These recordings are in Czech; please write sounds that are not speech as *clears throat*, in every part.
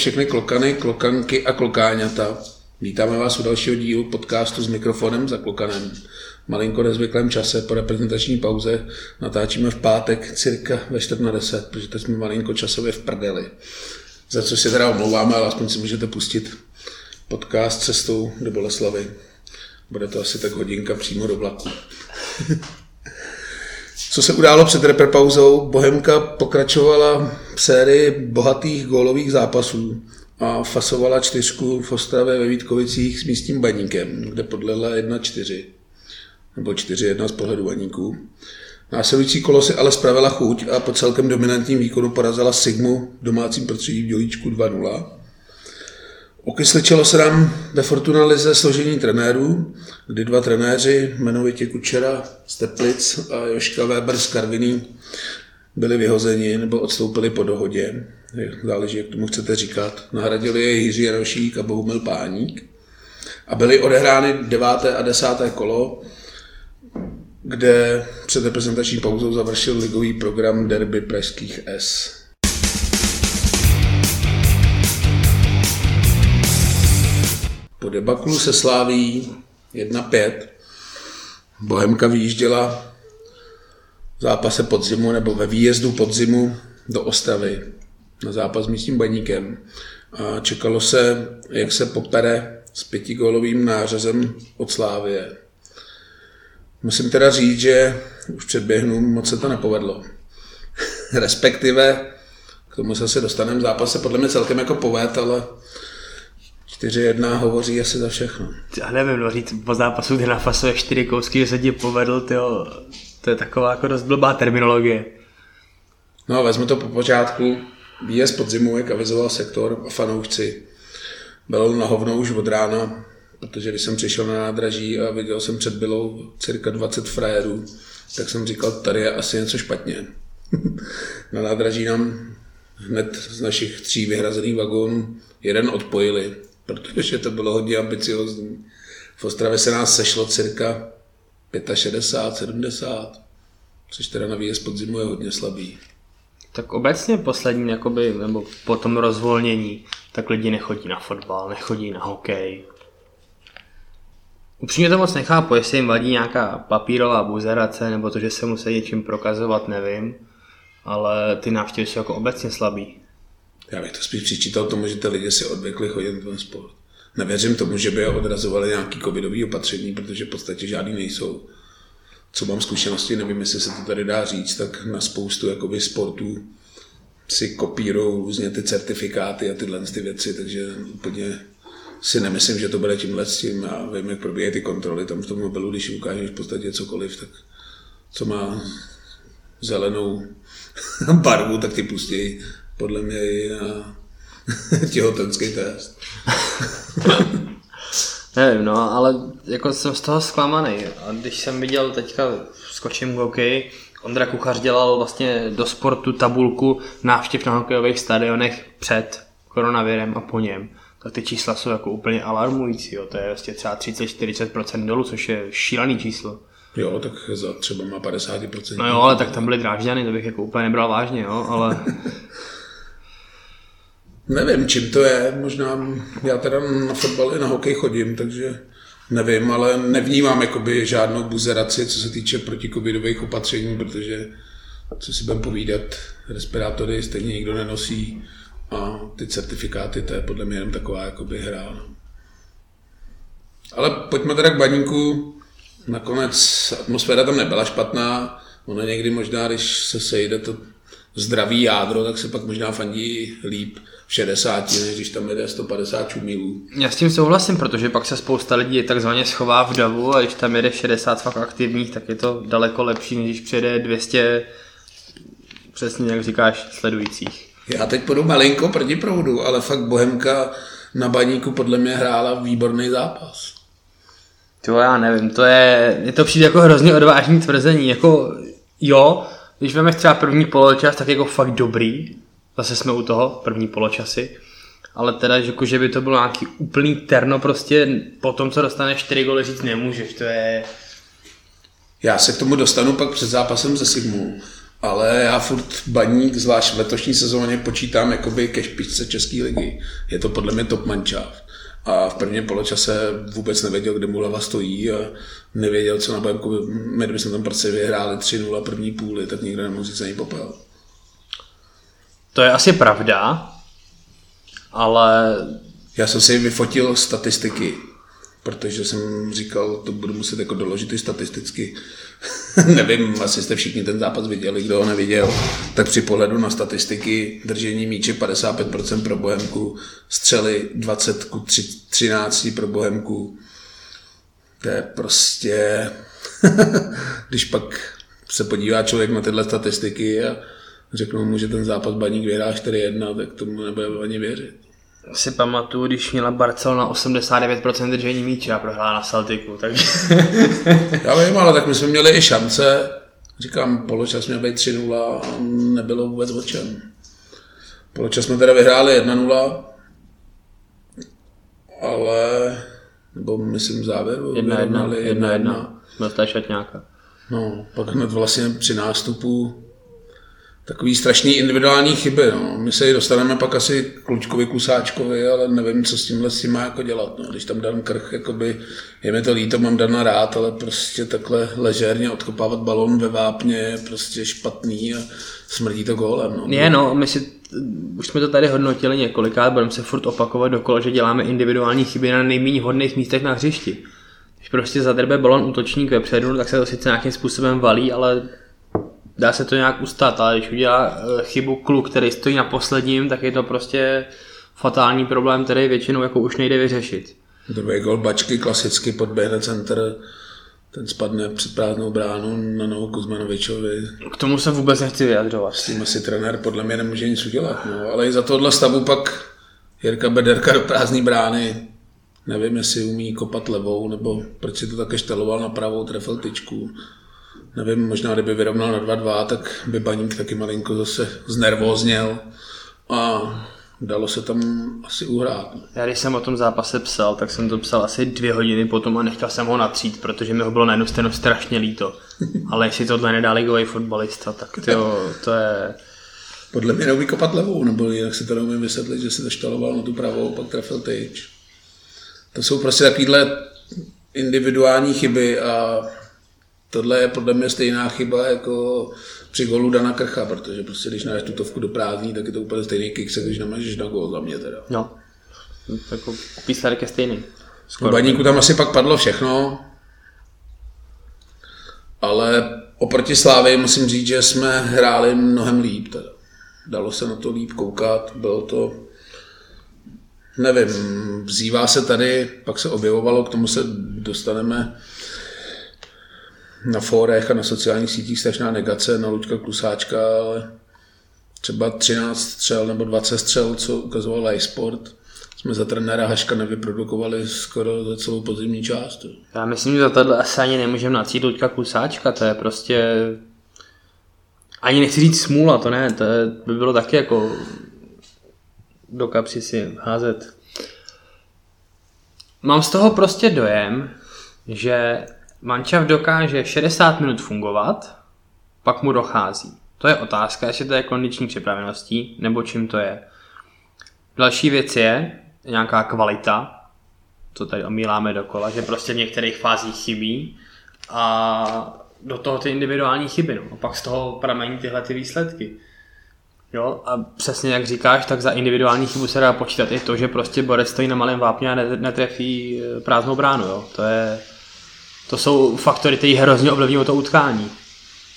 Všechny klokany, klokanky a klokáňata. Vítáme vás u dalšího dílu podcastu s mikrofonem za klokanem. Malinko nezvyklém čase po reprezentační pauze natáčíme v pátek cirka ve 4 na 10, protože teď jsme malinko časově v prdeli. Za co si teda omlouváme, ale aspoň si můžete pustit podcast cestou do Boleslavy. Bude to asi tak hodinka přímo do vlaku. *laughs* Co se událo před reperpauzou? Bohemka pokračovala v sérii bohatých gólových zápasů a fasovala čtyřku v Ostravě ve Vítkovicích s místním baníkem, kde podlehla 1-4, nebo 4-1 z pohledu baníků. Následující kolo si ale spravila chuť a po celkem dominantním výkonu porazila Sigmu v domácím prostředí v Dělíčku 2-0. Okysličilo se nám ve Fortuna Lize složení trenérů, kdy dva trenéři, jmenovitě Kučera z Teplic a Joška Weber z Karviní, byli vyhozeni nebo odstoupili po dohodě. Záleží, jak tomu chcete říkat. Nahradili je Jiří Jarošík a Bohumil Páník. A byly odehrány deváté a desáté kolo, kde před reprezentační pauzou završil ligový program derby pražských S. Debaklu se sláví 1-5. Bohemka vyjížděla v zápase podzimu nebo ve výjezdu podzimu do Ostravy na zápas s místním baníkem. A čekalo se, jak se popere s pětigólovým nářezem od Slávie. Musím teda říct, že už předběhnu, moc se to nepovedlo. *laughs* Respektive, k tomu se asi dostaneme v zápase podle mě celkem jako poved, ale 4-1 hovoří asi za všechno. Já nevím, no říct po zápasu, kdy nafasuje čtyři kousky, že se ti povedl, tyjo, to je taková jako dost blbá terminologie. No, vezmu to po počátku. Výjezd podzimu, jak avizoval sektor a fanoušci. Byl na hovno už od rána, protože když jsem přišel na nádraží a viděl jsem před bylou cirka 20 frajerů, tak jsem říkal, tady je asi něco špatně. *laughs* na nádraží nám hned z našich tří vyhrazených vagónů jeden odpojili, protože to bylo hodně ambiciozní. V Ostravě se nás sešlo cirka 65, 70, což teda na výjezd podzimu je hodně slabý. Tak obecně poslední, jakoby, nebo po tom rozvolnění, tak lidi nechodí na fotbal, nechodí na hokej. Upřímně to moc nechápu, jestli jim vadí nějaká papírová buzerace, nebo to, že se musí něčím prokazovat, nevím. Ale ty návštěvy jsou jako obecně slabý. Já bych to spíš přičítal tomu, že ty lidi si odvykli chodit na ten sport. Nevěřím tomu, že by je odrazovali nějaký covidový opatření, protože v podstatě žádný nejsou. Co mám zkušenosti, nevím, jestli se to tady dá říct, tak na spoustu jakoby sportů si kopírují různě ty certifikáty a tyhle ty věci, takže úplně si nemyslím, že to bude tímhle s tím. Já vím, jak probíhají ty kontroly tam v tom mobilu, když ukážeš v podstatě cokoliv, tak co má zelenou *laughs* barvu, tak ty pustí podle mě i na *laughs* těhotenský test. *laughs* Nevím, no, ale jako jsem z toho zklamaný. A když jsem viděl teďka, skočím hokej, Ondra Kuchař dělal vlastně do sportu tabulku návštěv na hokejových stadionech před koronavirem a po něm, tak ty čísla jsou jako úplně alarmující. Jo. To je vlastně třeba 30-40% dolů, což je šílený číslo. Jo, tak za třeba má 50%. No jo, ale tak tam byly drážďany, to bych jako úplně nebral vážně, jo, ale *laughs* Nevím, čím to je, možná já teda na fotbal i na hokej chodím, takže nevím, ale nevnímám jakoby žádnou buzeraci, co se týče protikovidových opatření, protože co si budeme povídat, respirátory stejně nikdo nenosí a ty certifikáty, to je podle mě jenom taková jakoby hra. No. Ale pojďme teda k baníku. Nakonec atmosféra tam nebyla špatná. Ono někdy možná, když se sejde to zdravý jádro, tak se pak možná fandí líp 60, než když tam jede 150 čumilů. Já s tím souhlasím, protože pak se spousta lidí takzvaně schová v davu a když tam jede 60 fakt aktivních, tak je to daleko lepší, než když přijede 200 přesně jak říkáš, sledujících. Já teď půjdu malinko proti proudu, ale fakt Bohemka na baníku podle mě hrála výborný zápas. To já nevím, to je, je to přijde jako hrozně odvážný tvrzení, jako jo, když vemeš třeba první poločas, tak jako fakt dobrý, zase jsme u toho, první poločasy, ale teda, že, jako, že by to bylo nějaký úplný terno prostě po tom, co dostaneš 4 goly říct nemůžeš, to je... Já se k tomu dostanu pak před zápasem ze Sigmu, ale já furt baník, zvlášť v letošní sezóně, počítám jakoby ke špičce České ligy. Je to podle mě top mančáv. A v prvním poločase vůbec nevěděl, kde mu hlava stojí a nevěděl, co na Bohemku. My, jsme tam prostě vyhráli 3-0 první půly, tak nikdo nemohl říct ani popel. To je asi pravda, ale... Já jsem si vyfotil statistiky, protože jsem říkal, to budu muset jako doložit i statisticky. *laughs* Nevím, asi jste všichni ten zápas viděli, kdo ho neviděl. Tak při pohledu na statistiky držení míče 55% pro Bohemku, střely 20 ku 13 pro Bohemku. To je prostě... *laughs* Když pak se podívá člověk na tyhle statistiky a řeknou mu, že ten zápas baník vyhrá 4-1, tak tomu nebude ani věřit. Si pamatuju, když měla Barcelona 89% držení míče a prohrála na Celticu, takže... *laughs* Já vím, ale tak my jsme měli i šance. Říkám, poločas měl být 3-0 a nebylo vůbec o čem. Poločas jsme teda vyhráli 1-0, ale, nebo myslím v závěru, 1-1, 1-1, byl nějaká. No, pak hned vlastně při nástupu takový strašný individuální chyby. No. My se ji dostaneme pak asi Klučkovi, Kusáčkovi, ale nevím, co s tímhle s tím má jako dělat. No. Když tam dám krch, jakoby, je mi to líto, mám Dana rád, ale prostě takhle ležérně odkopávat balon ve vápně je prostě špatný a smrdí to gólem. No. Je, no, my si už jsme to tady hodnotili několikrát, budeme se furt opakovat dokola, že děláme individuální chyby na nejméně hodných místech na hřišti. Když prostě zadrbe balon útočník vepředu, tak se to sice nějakým způsobem valí, ale dá se to nějak ustát, ale když udělá eh, chybu kluk, který stojí na posledním, tak je to prostě fatální problém, který většinou jako už nejde vyřešit. Druhý gol Bačky klasicky podběhne center, ten spadne před prázdnou bránu na nohu Kuzmanovičovi. K tomu se vůbec nechci vyjadřovat. S tím asi trenér podle mě nemůže nic udělat. No. Ale i za tohle stavu pak Jirka Bederka do prázdné brány. Nevím, jestli umí kopat levou, nebo proč si to také šteloval na pravou, trefil tyčku nevím, možná kdyby vyrovnal na 2-2, tak by Baník taky malinko zase znervózněl a dalo se tam asi uhrát. Já když jsem o tom zápase psal, tak jsem to psal asi dvě hodiny potom a nechtěl jsem ho natřít, protože mi ho bylo na jednu stranu strašně líto. *laughs* Ale jestli tohle nedá ligový fotbalista, tak to, to je... Podle mě neumí kopat levou, nebo jinak si to neumím vysvětlit, že si to štaloval na tu pravou, pak trefil tyč. To jsou prostě takovýhle individuální chyby a tohle je podle mě stejná chyba jako při golu Dana Krcha, protože prostě když náš tutovku do prázdní, tak je to úplně stejný kick, když namažeš na gol za mě teda. No, jako výsledek je stejný. Skoro. Baníku tam asi pak padlo všechno, ale oproti Slávě musím říct, že jsme hráli mnohem líp. Teda. Dalo se na to líp koukat, bylo to, nevím, vzývá se tady, pak se objevovalo, k tomu se dostaneme, na fórech a na sociálních sítích strašná negace na Luďka Klusáčka, ale třeba 13 střel nebo 20 střel, co ukazoval iSport, jsme za trenéra Haška nevyprodukovali skoro za celou podzimní část. Já myslím, že za tohle asi ani nemůžeme nacít Luďka Klusáčka, to je prostě ani nechci říct smůla, to ne, to by bylo taky jako do kapsy si házet. Mám z toho prostě dojem, že Mančav dokáže 60 minut fungovat, pak mu dochází. To je otázka, jestli to je kondiční připraveností, nebo čím to je. Další věc je nějaká kvalita, to tady omíláme dokola, že prostě v některých fázích chybí a do toho ty individuální chyby, no. A pak z toho pramení tyhle ty výsledky. Jo, a přesně jak říkáš, tak za individuální chybu se dá počítat i to, že prostě borec stojí na malém vápně a netrefí prázdnou bránu, jo. To je, to jsou faktory, které hrozně ovlivňují to utkání.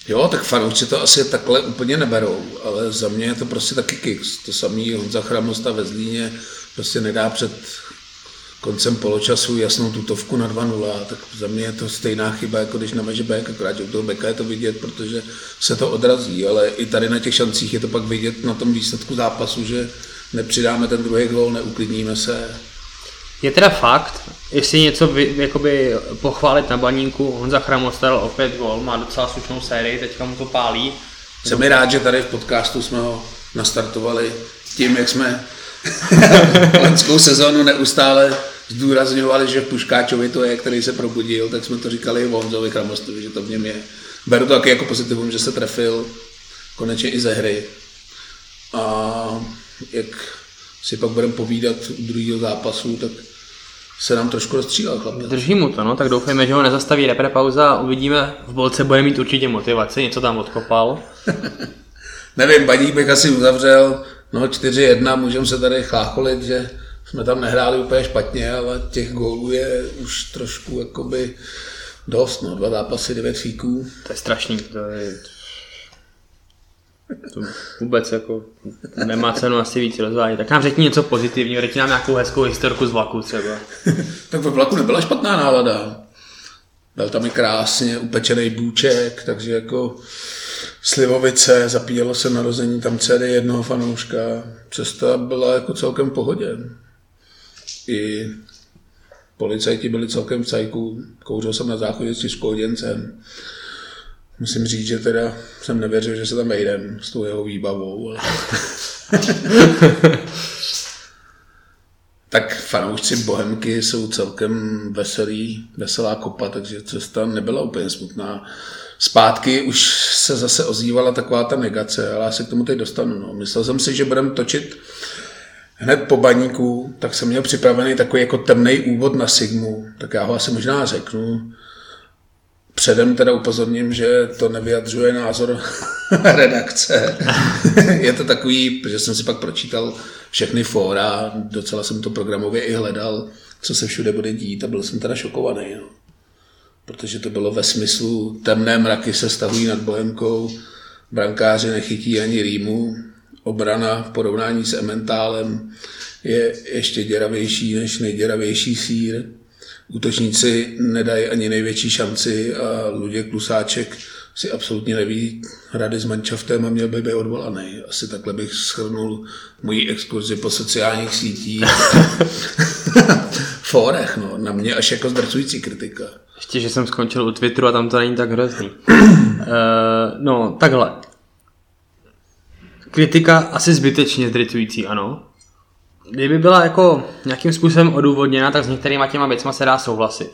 Jo, tak fanoušci to asi takhle úplně neberou, ale za mě je to prostě taky kicks. To samý Honza Chramosta ve Zlíně prostě nedá před koncem poločasu jasnou tutovku na 2-0, tak za mě je to stejná chyba, jako když namaže back, akorát, u toho beka je to vidět, protože se to odrazí, ale i tady na těch šancích je to pak vidět na tom výsledku zápasu, že nepřidáme ten druhý gol, neuklidníme se, je teda fakt, jestli něco vy, jakoby pochválit na baníku, Honza Chramos dal opět gol, má docela slušnou sérii, teďka mu to pálí. Jsem mi rád, že tady v podcastu jsme ho nastartovali tím, jak jsme *laughs* lenskou sezónu neustále zdůrazňovali, že Puškáčovi to je, který se probudil, tak jsme to říkali Honzovi Chramostovi, že to v něm je. Beru to taky jako pozitivum, že se trefil. konečně i ze hry. A jak si pak budeme povídat u druhého zápasu, tak se nám trošku rozstřílel chlapec. Drží mu to, no, tak doufejme, že ho nezastaví repre pauza a uvidíme, v bolce bude mít určitě motivaci, něco tam odkopal. *laughs* Nevím, Baník bych asi uzavřel, no 4-1, můžeme se tady chlácholit, že jsme tam nehráli úplně špatně, ale těch gólů je už trošku jakoby dost, no, dva zápasy, devět fíků. To je strašný, to je... To vůbec jako nemá cenu asi víc rozvádět. Tak nám řekni něco pozitivního, řekni nám nějakou hezkou historku z vlaku třeba. *laughs* tak ve vlaku nebyla špatná nálada. Byl tam i krásně upečený bůček, takže jako Slivovice, zapíjelo se narození tam dcery jednoho fanouška. Cesta byla jako celkem v pohodě. I policajti byli celkem v cajku. Kouřil jsem na záchodě s školděncem. Musím říct, že teda jsem nevěřil, že se tam vejdem s tou jeho výbavou. Ale... *laughs* tak fanoušci Bohemky jsou celkem veselý, veselá kopa, takže cesta nebyla úplně smutná. Zpátky už se zase ozývala taková ta negace, ale já se k tomu teď dostanu. No. Myslel jsem si, že budeme točit hned po baníku, tak jsem měl připravený takový jako temný úvod na Sigmu, tak já ho asi možná řeknu. Předem teda upozorním, že to nevyjadřuje názor *laughs* redakce. Je to takový, že jsem si pak pročítal všechny fóra, docela jsem to programově i hledal, co se všude bude dít a byl jsem teda šokovaný. No. Protože to bylo ve smyslu temné mraky se stahují nad Bohemkou, brankáři nechytí ani rýmu, obrana v porovnání s Ementálem je ještě děravější než nejděravější sír. Útočníci nedají ani největší šanci a Luděk Klusáček si absolutně neví rady s mančaftem a měl by být odvolaný. Asi takhle bych schrnul moji exkurzi po sociálních sítích. *laughs* Fórech, no. Na mě až jako zdrcující kritika. Ještě, že jsem skončil u Twitteru a tam to není tak hrozný. uh, *clears throat* no, takhle. Kritika asi zbytečně zdrcující, ano. Kdyby byla jako nějakým způsobem odůvodněna, tak s některýma těma věcma se dá souhlasit.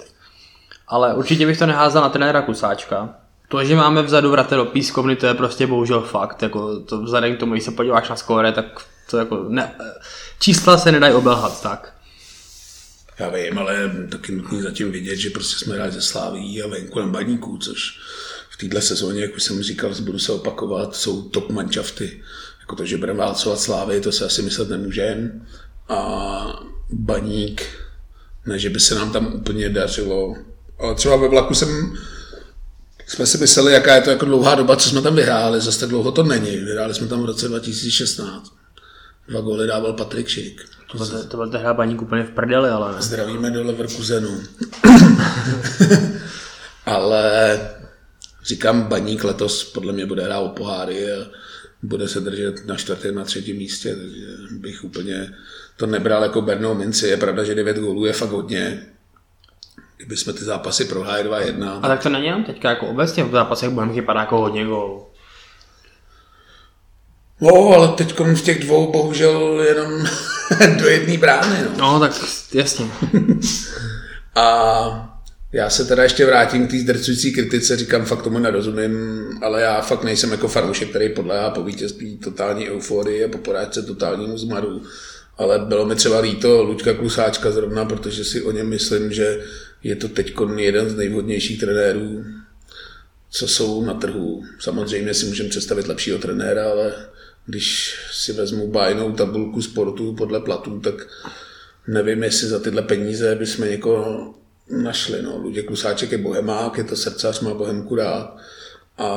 Ale určitě bych to neházal na trenéra Kusáčka. To, že máme vzadu vrate do pískovny, to je prostě bohužel fakt. Jako to vzhledem k tomu, když se podíváš na skóre, tak to jako ne, čísla se nedají obelhat tak. Já vím, ale taky nutný zatím vidět, že prostě jsme hráli ze Sláví a venku na baníků, což v této sezóně, jak už jsem říkal, budu se opakovat, jsou top manšafty. Jako to, že budeme válcovat Slávy, to se asi myslet nemůžeme. A baník, ne, že by se nám tam úplně dařilo. Ale třeba ve vlaku jsem jsme si mysleli, jaká je to jako dlouhá doba, co jsme tam vyhráli. Zase tak dlouho to není. Vyhráli jsme tam v roce 2016. Dva góly dával Patrik Šik. To byl, to byl hra baník úplně v prdeli, ale ne. Zdravíme do Leverkusenu. *laughs* ale říkám, baník letos podle mě bude hrát o poháry a bude se držet na čtvrtém, na třetím místě, takže bych úplně to nebral jako bernou minci. Je pravda, že 9 gólů je fakt hodně, kdyby jsme ty zápasy prohráli 2-1. A tak to není jenom teďka, jako obecně v zápasech budeme vypadat jako hodně gólů. No, ale teď v těch dvou bohužel jenom *laughs* do jedné brány. No. no, tak jasně. a já se teda ještě vrátím k té zdrcující kritice, říkám, fakt tomu nerozumím, ale já fakt nejsem jako fanoušek, který podléhá po vítězství totální euforii a po porážce totálnímu zmaru. Ale bylo mi třeba líto Luďka Klusáčka zrovna, protože si o něm myslím, že je to teď jeden z nejvhodnějších trenérů, co jsou na trhu. Samozřejmě si můžeme představit lepšího trenéra, ale když si vezmu bájnou tabulku sportu podle platů, tak nevím, jestli za tyhle peníze bychom někoho našli. No. Luděk Klusáček je bohemák, je to srdcař, má bohemku rád. A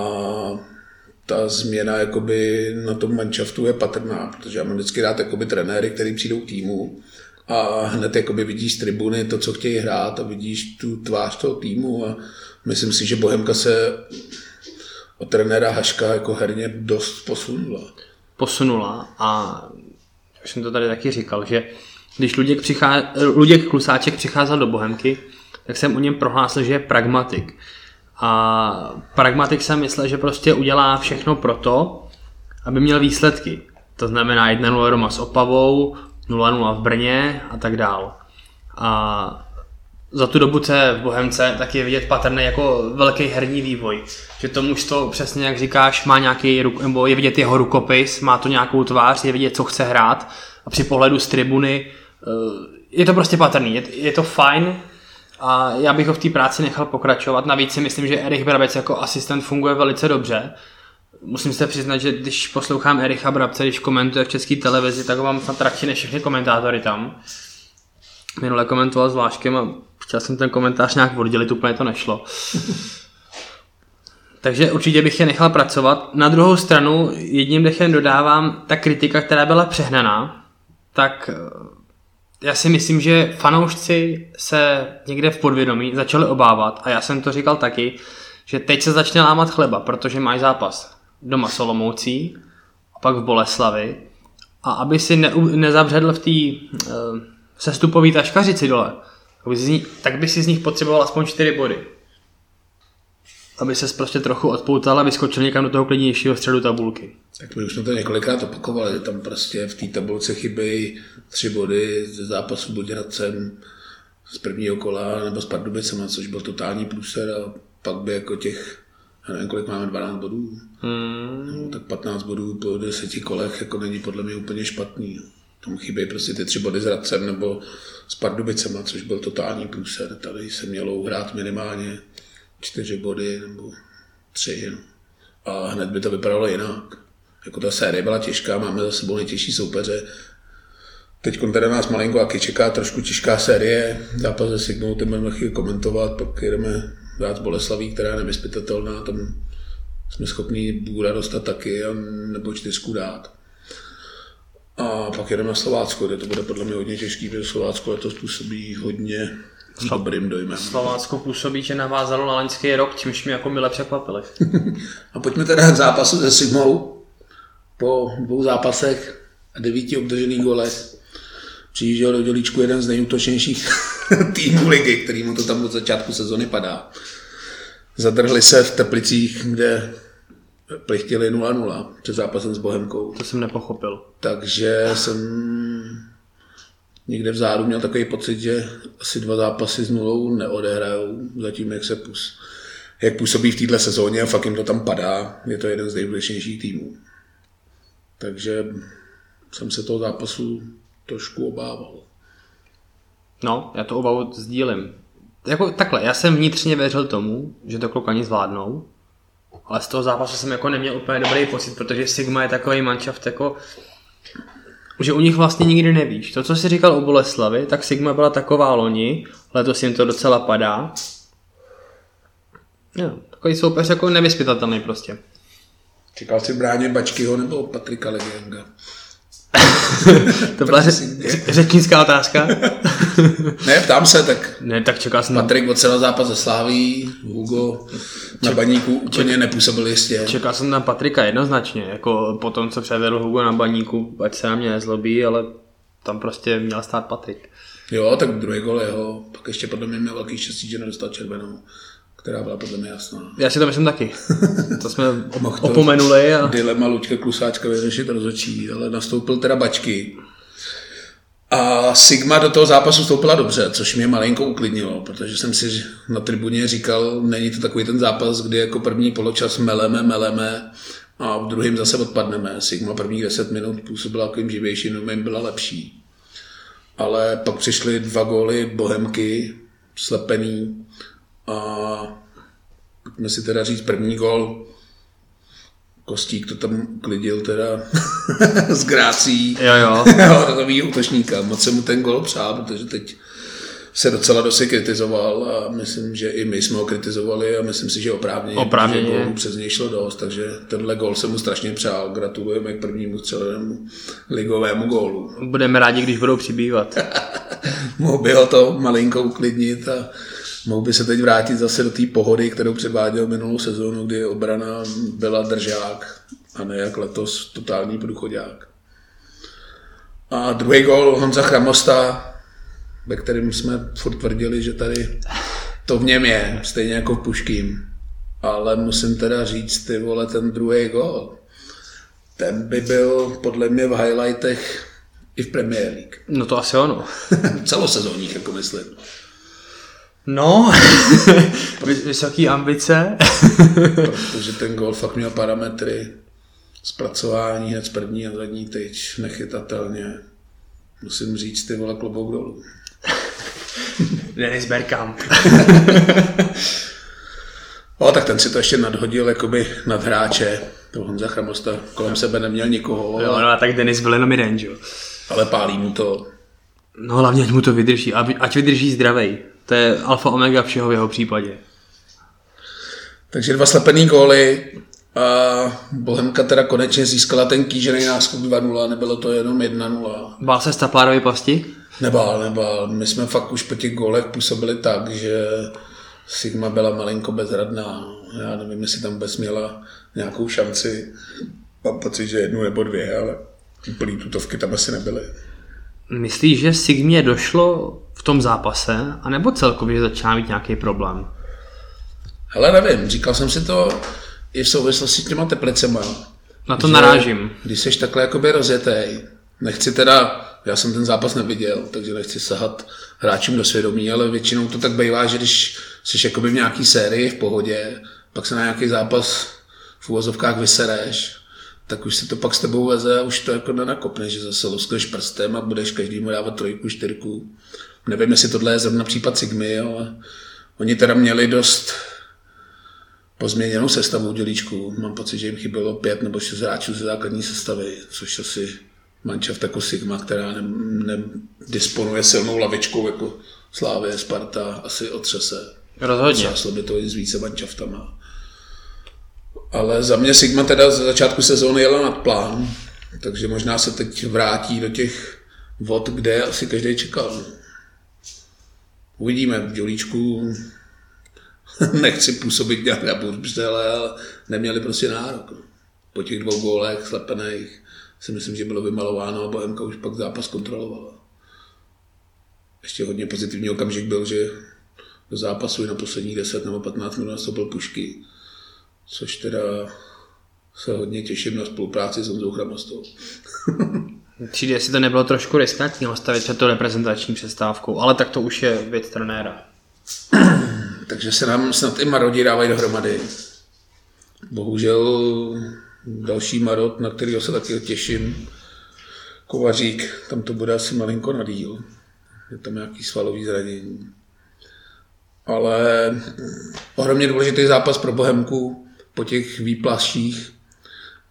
ta změna jakoby na tom manšaftu je patrná, protože já mám vždycky rád jakoby trenéry, který přijdou k týmu a hned jakoby vidíš z tribuny to, co chtějí hrát a vidíš tu tvář toho týmu a myslím si, že Bohemka se od trenéra Haška jako herně dost posunula. Posunula a už jsem to tady taky říkal, že když Luděk, přichá, Luděk Klusáček přicházel do Bohemky, tak jsem o něm prohlásil, že je pragmatik. A pragmatik jsem myslel, že prostě udělá všechno pro to, aby měl výsledky. To znamená 1-0 doma s Opavou, 0-0 v Brně a tak dál. A za tu dobu, co je v Bohemce, tak je vidět patrný jako velký herní vývoj. Že to mužstvo, přesně jak říkáš, má nějaký, nebo je vidět jeho rukopis, má to nějakou tvář, je vidět, co chce hrát a při pohledu z tribuny eh, je to prostě patrný, je, je to fajn a já bych ho v té práci nechal pokračovat. Navíc si myslím, že Erich Brabec jako asistent funguje velice dobře. Musím se přiznat, že když poslouchám Ericha Brabce, když komentuje v české televizi, tak ho mám snad radši než všechny komentátory tam. Minule komentoval s Váškem a chtěl jsem ten komentář nějak oddělit, úplně to nešlo. *laughs* Takže určitě bych je nechal pracovat. Na druhou stranu jedním dechem dodávám, ta kritika, která byla přehnaná, tak já si myslím, že fanoušci se někde v podvědomí začali obávat, a já jsem to říkal taky, že teď se začne lámat chleba, protože máš zápas doma Solomoucí, a pak v Boleslavi, a aby si ne, nezabředl v té uh, sestupové taškařici dole, tak by si z nich potřeboval aspoň 4 body. Aby se prostě trochu odpoutal a vyskočil někam do toho klidnějšího středu tabulky. Tak my už jsme to několikrát opakovali, že tam prostě v té tabulce chybějí tři body ze zápasu Buděracem z prvního kola nebo s Pardubicem, což byl totální průser a pak by jako těch, já nevím, kolik máme, 12 bodů, hmm. no, tak 15 bodů po deseti kolech jako není podle mě úplně špatný. Tam chybějí prostě ty tři body s Radcem nebo s Pardubicema, což byl totální průser. Tady se mělo hrát minimálně čtyři body nebo tři. No. A hned by to vypadalo jinak. Jako ta série byla těžká, máme za sebou nejtěžší soupeře. Teď teda nás malinko taky čeká trošku těžká série. Zápas se Signou, ten budeme chvíli komentovat, pak jedeme dát Boleslaví, která je nevyspytatelná, tam jsme schopni Bůra dostat taky, nebo čtyřku dát. A pak jedeme na Slovácko, kde to bude podle mě hodně těžký, protože Slovácko letos působí hodně s dobrým dojmem. Slovácko působí, že navázalo na loňský rok, čímž mě jako mile překvapili. *laughs* a pojďme teda k zápasu se Sigmou. Po dvou zápasech a devíti obdržených golech přijížděl do dělíčku jeden z nejútočnějších *laughs* týmů ligy, který mu to tam od začátku sezony padá. Zadrhli se v Teplicích, kde plichtili 0-0 před zápasem s Bohemkou. To jsem nepochopil. Takže jsem někde vzadu měl takový pocit, že asi dva zápasy s nulou neodehrajou, zatím jak se pus, jak působí v této sezóně a fakt jim to tam padá. Je to jeden z nejdůležitějších týmů. Takže jsem se toho zápasu trošku obával. No, já to obavu sdílím. Jako takhle, já jsem vnitřně věřil tomu, že to klukani zvládnou, ale z toho zápasu jsem jako neměl úplně dobrý pocit, protože Sigma je takový manšaft jako že u nich vlastně nikdy nevíš. To, co jsi říkal o Boleslavi, tak Sigma byla taková loni, letos jim to docela padá. Jo, takový soupeř jako nevyspytatelný prostě. Čekal jsi bráně Bačkyho nebo Patrika Legenga? *laughs* to byla řečnická otázka. *laughs* ne, ptám se, tak... Ne, tak čekal jsem... Patrik odsedal zápas ze Sláví, Hugo na baníku úplně nepůsobil jistě. Čekal jsem na Patrika jednoznačně, jako po tom, co převedl Hugo na baníku, ať se na mě nezlobí, ale tam prostě měl stát Patrik. Jo, tak druhý gol jeho, pak ještě podle mě měl velký štěstí, že nedostal červenou která byla podle mě jasná. Já si to myslím taky. *laughs* To jsme opomenuli. A... Dilema Luďka Klusáčka vyřešit rozhodčí, ale nastoupil teda Bačky. A Sigma do toho zápasu vstoupila dobře, což mě malinko uklidnilo, protože jsem si na tribuně říkal, není to takový ten zápas, kdy jako první poločas meleme, meleme a v druhém zase odpadneme. Sigma prvních 10 minut působila takovým živějším, no byla lepší. Ale pak přišly dva góly Bohemky, slepený, a pojďme si teda říct první gol. Kostík to tam uklidil teda *laughs* s grácí. Jo, jo. *laughs* jo útočníka. Moc se mu ten gol přál, protože teď se docela dosti kritizoval a myslím, že i my jsme ho kritizovali a myslím si, že oprávněně, oprávněně. že gólů přes něj šlo dost, takže tenhle gol se mu strašně přál. Gratulujeme k prvnímu střelenému ligovému gólu. Budeme rádi, když budou přibývat. *laughs* Mohl by ho to malinko uklidnit a mohl by se teď vrátit zase do té pohody, kterou předváděl minulou sezónu, kdy obrana byla držák a ne jak letos totální průchodák. A druhý gol Honza Chramosta, ve kterém jsme furt tvrdili, že tady to v něm je, stejně jako v Puškým. Ale musím teda říct, ty vole, ten druhý gol, ten by byl podle mě v highlightech i v Premier League. No to asi ono. *laughs* Celosezónních, jako myslím. No, *laughs* vysoký ambice. Protože ten gol fakt měl parametry zpracování hned z první a zadní tyč, nechytatelně. Musím říct, ty vole klobouk dolů. *laughs* Denis Bergkamp. no, tak ten si to ještě nadhodil jakoby nad hráče. To Honza Chramosta kolem sebe neměl nikoho. Jo, no a tak Denis byl jenom jeden, jo. Ale pálí mu to. No hlavně ať mu to vydrží, ať vydrží zdravej. To je alfa omega všeho v jeho případě. Takže dva slepený góly a Bohemka teda konečně získala ten kýžený náskok 2-0, nebylo to jenom 1-0. Bál se Stapárovi pasti? Nebál, nebál. My jsme fakt už po těch gólech působili tak, že Sigma byla malinko bezradná. Já nevím, jestli tam vůbec měla nějakou šanci. Mám pocit, že jednu nebo dvě, ale úplný tutovky tam asi nebyly. Myslíš, že Sigmě došlo v tom zápase, anebo celkově začíná mít nějaký problém? Hele, nevím, říkal jsem si to i v souvislosti s těma teplicema. Na to narážím. Když jsi takhle jakoby rozjetej, nechci teda, já jsem ten zápas neviděl, takže nechci sahat hráčům do svědomí, ale většinou to tak bývá, že když jsi jakoby v nějaký sérii v pohodě, pak se na nějaký zápas v úvozovkách vysereš, tak už se to pak s tebou veze a už to jako nenakopne, že zase luskneš prstem a budeš každému dávat trojku, čtyřku. Nevím, jestli tohle je zrovna případ Sigmy, ale oni teda měli dost pozměněnou sestavu dělíčku. Mám pocit, že jim chybělo pět nebo šest hráčů ze základní sestavy, což asi mančav jako Sigma, která nedisponuje ne, silnou lavičkou jako Slávě, Sparta, asi otřese. Rozhodně. Záslo by to i s více mančaftama. Ale za mě Sigma teda za začátku sezóny jela nad plán, takže možná se teď vrátí do těch vod, kde asi každý čekal. Uvidíme v dělíčku. *laughs* Nechci působit nějak na burzbřele, ale neměli prostě nárok. Po těch dvou gólech slepených si myslím, že bylo vymalováno a Bohemka už pak zápas kontrolovala. Ještě hodně pozitivní okamžik byl, že do zápasu i na posledních 10 nebo 15 minut nastoupil Pušky což teda se hodně těším na spolupráci s Honzou Chramostou. *laughs* Přijde, jestli to nebylo trošku riskantní ho stavit před to reprezentační přestávkou, ale tak to už je věc trenéra. *clears throat* Takže se nám snad i Marodi dávají dohromady. Bohužel další Marot, na kterého se taky těším, Kovařík, tam to bude asi malinko na díl. Je tam nějaký svalový zranění. Ale ohromně důležitý zápas pro Bohemku, po těch výplaších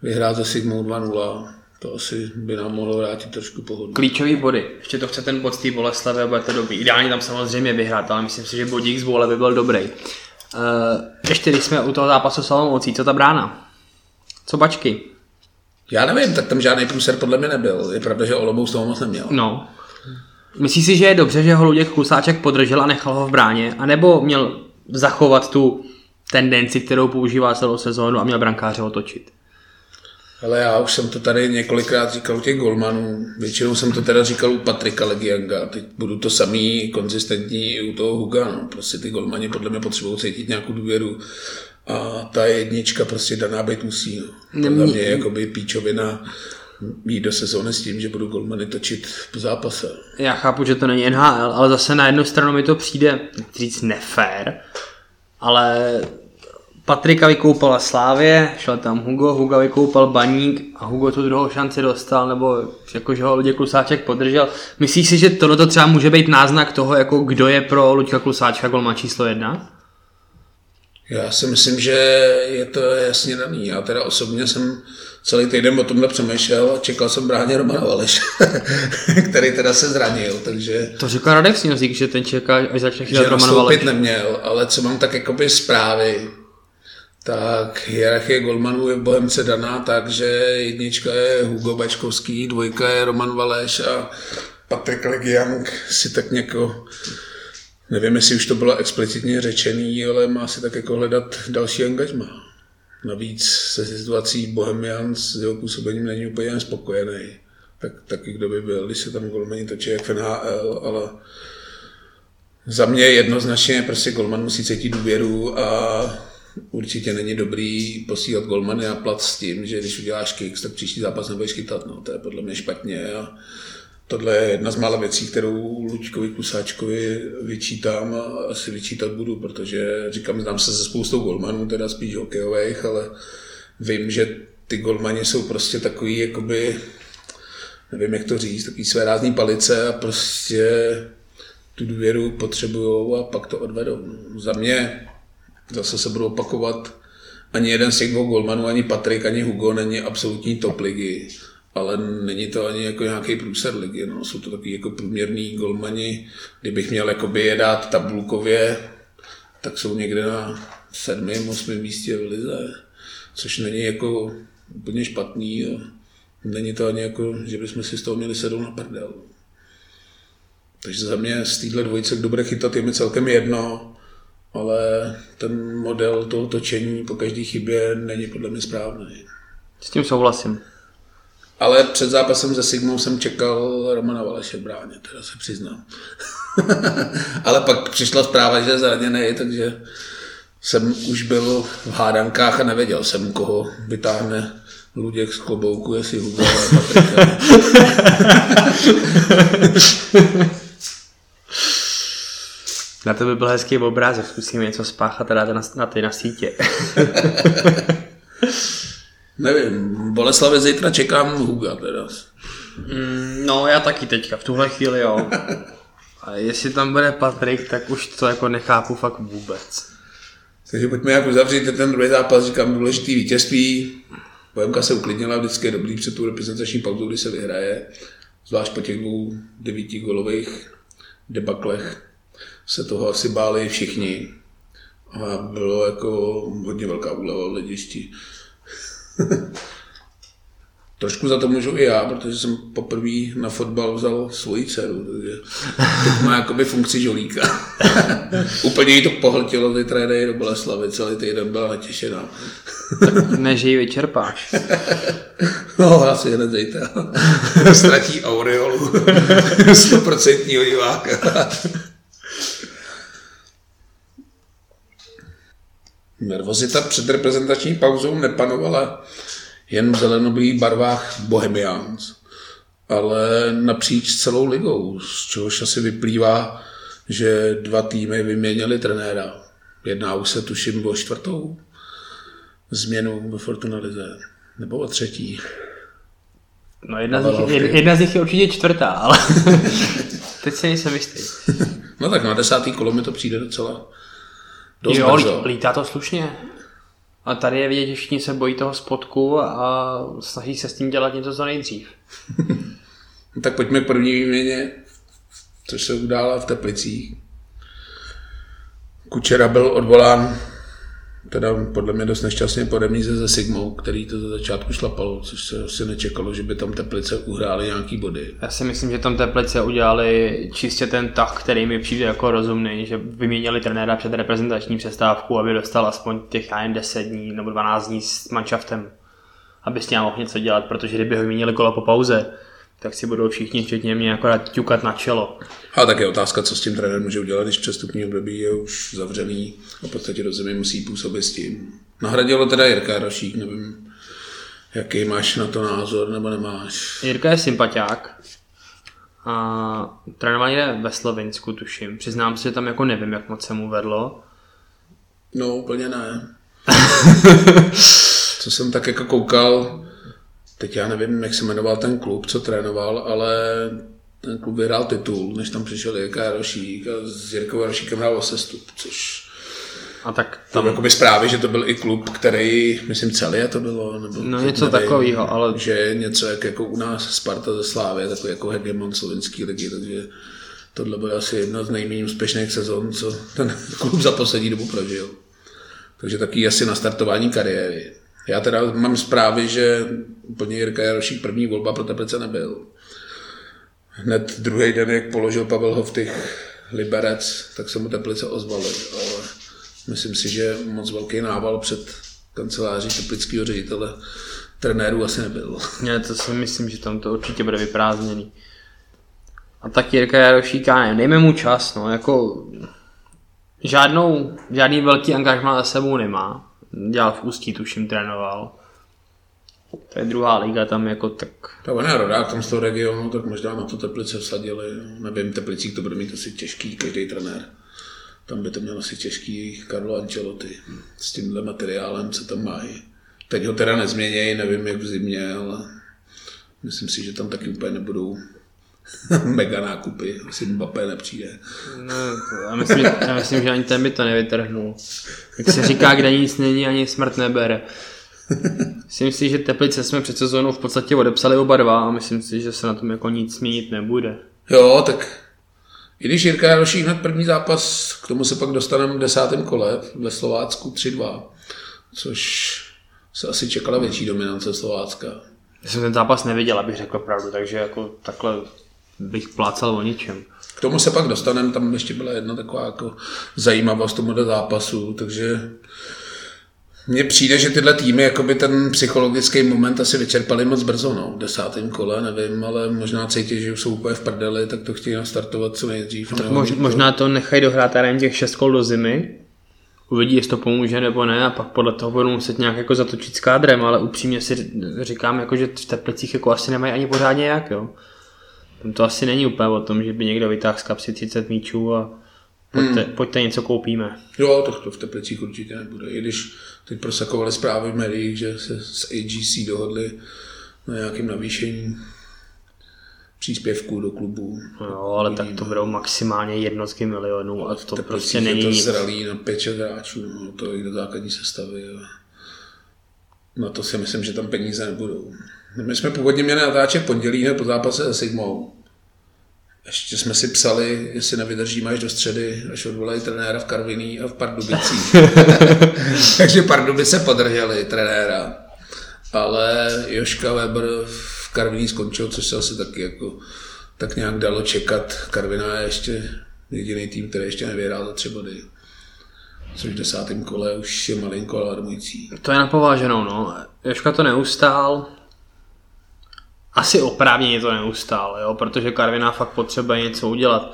vyhrát ze Sigmou 2-0. To asi by nám mohlo vrátit trošku pohodu. Klíčový body. Ještě to chce ten bod z té Boleslavy a bude to dobrý. Ideálně tam samozřejmě vyhrát, ale myslím si, že bodík z Bole by byl dobrý. Uh, ještě když jsme u toho zápasu s Olomoucí, co ta brána? Co bačky? Já nevím, tak tam žádný průser podle mě nebyl. Je pravda, že Olomouc toho moc neměl. No. Myslíš si, že je dobře, že ho Luděk Klusáček podržel a nechal ho v bráně? A nebo měl zachovat tu tendenci, kterou používá celou sezónu a měl brankáře otočit. Ale já už jsem to tady několikrát říkal u těch golmanů. Většinou jsem to teda říkal u Patrika Legianga. Teď budu to samý konzistentní i u toho Huga. No. Prostě ty golmani podle mě potřebují cítit nějakou důvěru. A ta jednička prostě daná být musí. No. Podle mě je jakoby píčovina jít do sezóny s tím, že budu golmany točit po zápase. Já chápu, že to není NHL, ale zase na jednu stranu mi to přijde, říct, nefér, ale Patrika vykoupala Slávě, šel tam Hugo, Hugo vykoupal Baník a Hugo tu druhou šanci dostal, nebo jakože ho Luděk Klusáček podržel. Myslíš si, že tohle třeba může být náznak toho, jako kdo je pro Luďka Klusáčka golma číslo jedna? Já si myslím, že je to jasně daný. Já teda osobně jsem celý týden o tomhle přemýšlel a čekal jsem bráně Romana Valeš, *laughs* který teda se zranil, takže... To říká Radek Snězík, že ten čeká, až začne chytat Roman Valeš. neměl, ale co mám tak jakoby zprávy, tak hierarchie golmanů je v Bohemce daná tak, že jednička je Hugo Bačkovský, dvojka je Roman Valeš a Patrik Legiang si tak něko nevím, jestli už to bylo explicitně řečený, ale má si tak jako hledat další angažma. Navíc se situací Bohemian s jeho působením není úplně spokojený. Tak taky kdo by byl, když se tam golmani točí jak NHL, ale za mě jednoznačně prostě golman musí cítit důvěru a určitě není dobrý posílat golmany a plat s tím, že když uděláš kicks, tak příští zápas nebudeš chytat. No, to je podle mě špatně a tohle je jedna z mála věcí, kterou Luďkovi Kusáčkovi vyčítám a asi vyčítat budu, protože říkám, znám se se spoustou golmanů, teda spíš hokejových, ale vím, že ty golmani jsou prostě takový, jakoby, nevím, jak to říct, takový své rázný palice a prostě tu důvěru potřebují a pak to odvedou. Za mě zase se budou opakovat, ani jeden z těch dvou golmanů, ani Patrik, ani Hugo není absolutní top ligy, ale není to ani jako nějaký průser ligy, no. jsou to takový jako průměrný golmani, kdybych měl jakoby je dát tabulkově, tak jsou někde na sedmém, osmém místě v lize, což není jako úplně špatný a není to ani jako, že bychom si z toho měli sedm na prdel. Takže za mě z téhle dvojice, kdo bude chytat, je mi celkem jedno, ale ten model toho točení po každé chybě není podle mě správný. S tím souhlasím. Ale před zápasem se Sigmou jsem čekal Romana Valeše bráně, teda se přiznám. *laughs* ale pak přišla zpráva, že je zraněný, takže jsem už byl v hádankách a nevěděl jsem, koho vytáhne Luděk z klobouku, jestli Hugo Patrika. *laughs* *laughs* Na to by byl hezký obrázek, zkusíme něco spáchat a dát na, na ty na sítě. *laughs* Nevím, Boleslavě zítra čekám Huga teda. Mm, no, já taky teďka, v tuhle chvíli jo. *laughs* A jestli tam bude Patrik, tak už to jako nechápu fakt vůbec. Takže pojďme jak uzavřít ten druhý zápas, říkám důležitý vítězství. Bohemka se uklidnila, vždycky je dobrý před tu reprezentační pauzou, kdy se vyhraje. Zvlášť po těch dvou devíti golových debaklech se toho asi báli všichni. A bylo jako hodně velká úleva v hledišti. *laughs* Trošku za to můžu i já, protože jsem poprvé na fotbal vzal svoji dceru, takže teď má jakoby funkci žolíka. *laughs* Úplně jí to pohltilo, ty trény do Boleslavy, celý týden byla natěšená. Než ji vyčerpáš. *laughs* no, asi hned zítra. Ztratí aureolu 100% diváka. Nervozita před reprezentační pauzou nepanovala jen v zelenobých barvách Bohemians, ale napříč celou ligou, z čehož asi vyplývá, že dva týmy vyměnili trenéra. Jedná už se tuším o čtvrtou změnu ve Fortuna Lize, nebo o třetí. No jedna z, nich, jedna z nich je určitě čtvrtá, ale *laughs* teď se nejsem jistý. no tak na desátý kolo mi to přijde docela dost jo, brzo. lítá to slušně. A tady je vidět, že všichni se bojí toho spodku a snaží se s tím dělat něco co nejdřív. *laughs* no, tak pojďme k první výměně, což se udála v Teplicích. Kučera byl odvolán teda podle mě dost nešťastně po remíze se Sigmou, který to za začátku šlapalo, což se asi nečekalo, že by tam Teplice uhrály nějaký body. Já si myslím, že tam Teplice udělali čistě ten tah, který mi přijde jako rozumný, že vyměnili trenéra před reprezentační přestávku, aby dostal aspoň těch 10 dní nebo 12 dní s manšaftem, aby s ním mohl něco dělat, protože kdyby ho vyměnili kolo po pauze, tak si budou všichni, včetně mě, akorát ťukat na čelo. A tak je otázka, co s tím trenér může udělat, když přestupní období je už zavřený a v podstatě do zemi musí působit s tím. Nahradilo teda Jirka Rašík, nevím, jaký máš na to názor, nebo nemáš. Jirka je sympatiák. A trénoval někde ve Slovinsku, tuším. Přiznám se, že tam jako nevím, jak moc se mu vedlo. No, úplně ne. *laughs* co jsem tak jako koukal, teď já nevím, jak se jmenoval ten klub, co trénoval, ale ten klub vyhrál titul, než tam přišel Jirka Jarošík a s Jirkou Jarošíkem hrál o sestup, což a tak tam... jakoby zprávy, že to byl i klub, který, myslím, celý to bylo. Nebo no něco takového, ale... Že něco jak jako u nás Sparta ze Slávy, takový jako hegemon slovenský ligy, takže tohle byla asi jedna z nejméně úspěšných sezon, co ten *laughs* klub za poslední dobu prožil. Takže taky asi na startování kariéry. Já teda mám zprávy, že úplně Jirka Jarošík první volba pro Teplice nebyl. Hned druhý den, jak položil Pavel Hoftych Liberec, tak se mu Teplice ozvali. Ale myslím si, že moc velký nával před kanceláří teplického ředitele trenéru asi nebyl. *laughs* Já to si myslím, že tam to určitě bude vyprázdněný. A tak Jirka Jarošík, já nevím, dejme mu čas, no, jako žádnou, žádný velký angažmá za sebou nemá dělal v Ústí, tuším, trénoval. To je druhá liga, tam jako tak... On je rodák tam z toho regionu, tak možná na to Teplice vsadili. Nevím, Teplicích to bude mít asi těžký, každý trenér. Tam by to měl asi těžký Karlo Ancelotti s tímhle materiálem, co tam mají. Teď ho teda nezměnějí, nevím jak v zimě, ale myslím si, že tam taky úplně nebudou *laughs* mega nákupy, asi Mbappé nepřijde. No, já, myslím, já myslím, že ani ten by to nevytrhnul. Jak se říká, kde nic není, ani smrt nebere. Myslím si, že Teplice jsme před sezónou v podstatě odepsali oba dva a myslím si, že se na tom jako nic změnit nebude. Jo, tak i když Jirka Jaroší hned první zápas, k tomu se pak dostaneme v desátém kole ve Slovácku 3-2, což se asi čekala větší dominance Slovácka. Já jsem ten zápas neviděl, abych řekl pravdu, takže jako takhle bych plácal o ničem. K tomu se pak dostaneme, tam ještě byla jedna taková jako zajímavost tomuto zápasu, takže mně přijde, že tyhle týmy jakoby ten psychologický moment asi vyčerpali moc brzo, no, v desátém kole, nevím, ale možná cítí, že už jsou úplně v prdeli, tak to chtějí nastartovat co nejdřív. Tak mož, možná to nechají dohrát tady těch šest kol do zimy, uvidí, jestli to pomůže nebo ne a pak podle toho budou muset nějak jako zatočit s kádrem, ale upřímně si říkám, jako, že v Teplicích jako asi nemají ani pořádně jak, jo. Tam to asi není úplně o tom, že by někdo vytáhl z kapsy 30 míčů a pojďte, hmm. pojďte něco koupíme. Jo, to, to v Teplicích určitě nebude. I když teď prosakovaly zprávy v médiích, že se s AGC dohodli na nějakém navýšení příspěvků do klubu. Jo, ale tak to budou maximálně jednotky milionů a to prostě není to nic. zralý na pět hráčů, no, to i do základní sestavy. Jo. Na to si myslím, že tam peníze nebudou. My jsme původně měli natáčet pondělí po zápase se Sigmou. Ještě jsme si psali, jestli nevydržíme až do středy, až odvolají trenéra v Karviní a v Pardubicích. *laughs* Takže Pardubice podrželi trenéra. Ale Joška Weber v Karviní skončil, což se asi taky jako tak nějak dalo čekat. Karvina je ještě jediný tým, který ještě nevyhrál za tři body. Což v desátém kole už je malinko alarmující. To je napováženou, no. Joška to neustál, asi oprávněně to neustál, jo, protože Karviná fakt potřebuje něco udělat.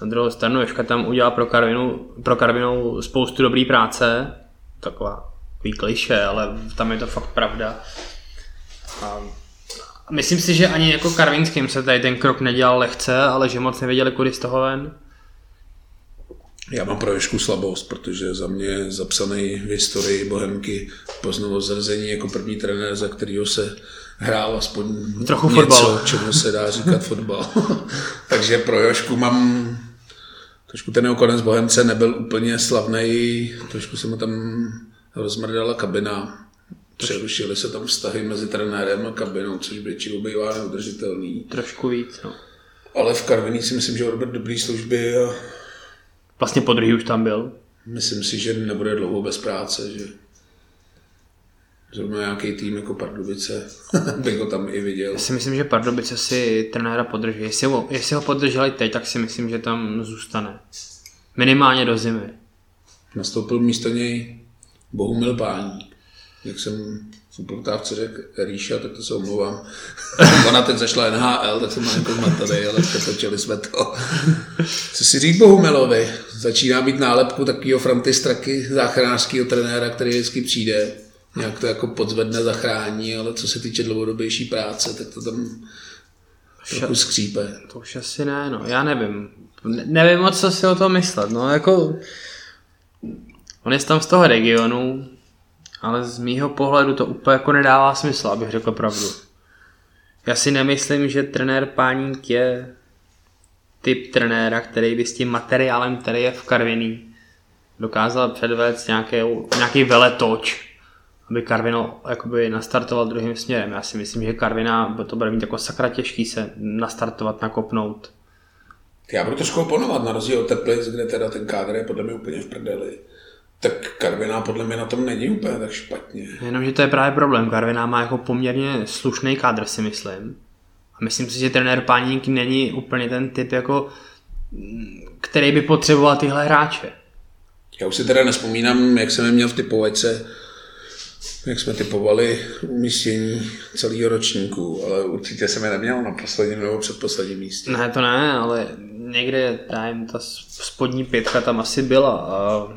Na druhou stranu Joška tam udělal pro, Karvinu, pro Karvinou spoustu dobrý práce, taková kliše, ale tam je to fakt pravda. A myslím si, že ani jako Karvinským se tady ten krok nedělal lehce, ale že moc nevěděli, kudy z toho ven. Já mám pro Jošku slabost, protože za mě zapsaný v historii Bohemky po znovuzrzení jako první trenér, za kterého se hrál aspoň Trochu něco, fotbal. čemu se dá říkat fotbal. *laughs* Takže pro Jošku mám trošku ten jeho konec Bohemce nebyl úplně slavný, trošku se mu tam rozmrdala kabina. Přerušily se tam vztahy mezi trenérem a kabinou, což většinou bývá neudržitelný. Trošku víc, no. Ale v Karviní si myslím, že odběr dobrý služby a Vlastně po druhý už tam byl. myslím si, že nebude dlouho bez práce, že zrovna nějaký tým jako Pardubice *laughs* bych ho tam i viděl. Já si myslím, že Pardubice si trenéra podrží. Jestli ho, jestli ho podrželi teď, tak si myslím, že tam zůstane. Minimálně do zimy. Nastoupil místo něj Bohumil Pání. Jak jsem v upoutávce řekl Ríša, tak to se omlouvám. *laughs* Ona teď zašla NHL, tak jsem malinko zmatený, ale přetočili jsme to. Co si říct Bohumilovi? Začíná mít nálepku takového frantistraky záchranářského trenéra, který vždycky přijde. Nějak to jako podzvedne, zachrání, ale co se týče dlouhodobější práce, tak to tam trochu skřípe. To už asi ne, no. Já nevím. Ne, nevím moc, co si o tom myslet. No, jako... On je tam z toho regionu, ale z mýho pohledu to úplně jako nedává smysl, abych řekl pravdu. Já si nemyslím, že trenér Páník je typ trenéra, který by s tím materiálem, který je v Karviní, dokázal předvést nějaký, nějaký veletoč, aby Karvino jakoby nastartoval druhým směrem. Já si myslím, že Karvina to bude mít jako sakra těžký se nastartovat, nakopnout. Já budu trošku oponovat, na rozdíl od Teplic, kde teda ten kádr je podle mě úplně v prdeli. Tak Karviná podle mě na tom není úplně tak špatně. Jenomže to je právě problém. Karviná má jako poměrně slušný kádr, si myslím. A myslím si, že trenér Páník není úplně ten typ, jako, který by potřeboval tyhle hráče. Já už si teda nespomínám, jak jsem je měl v typovačce, jak jsme typovali umístění celého ročníku, ale určitě jsem je neměl na posledním nebo předposledním místě. Ne, to ne, ale někde nevím, ta spodní pětka tam asi byla. A...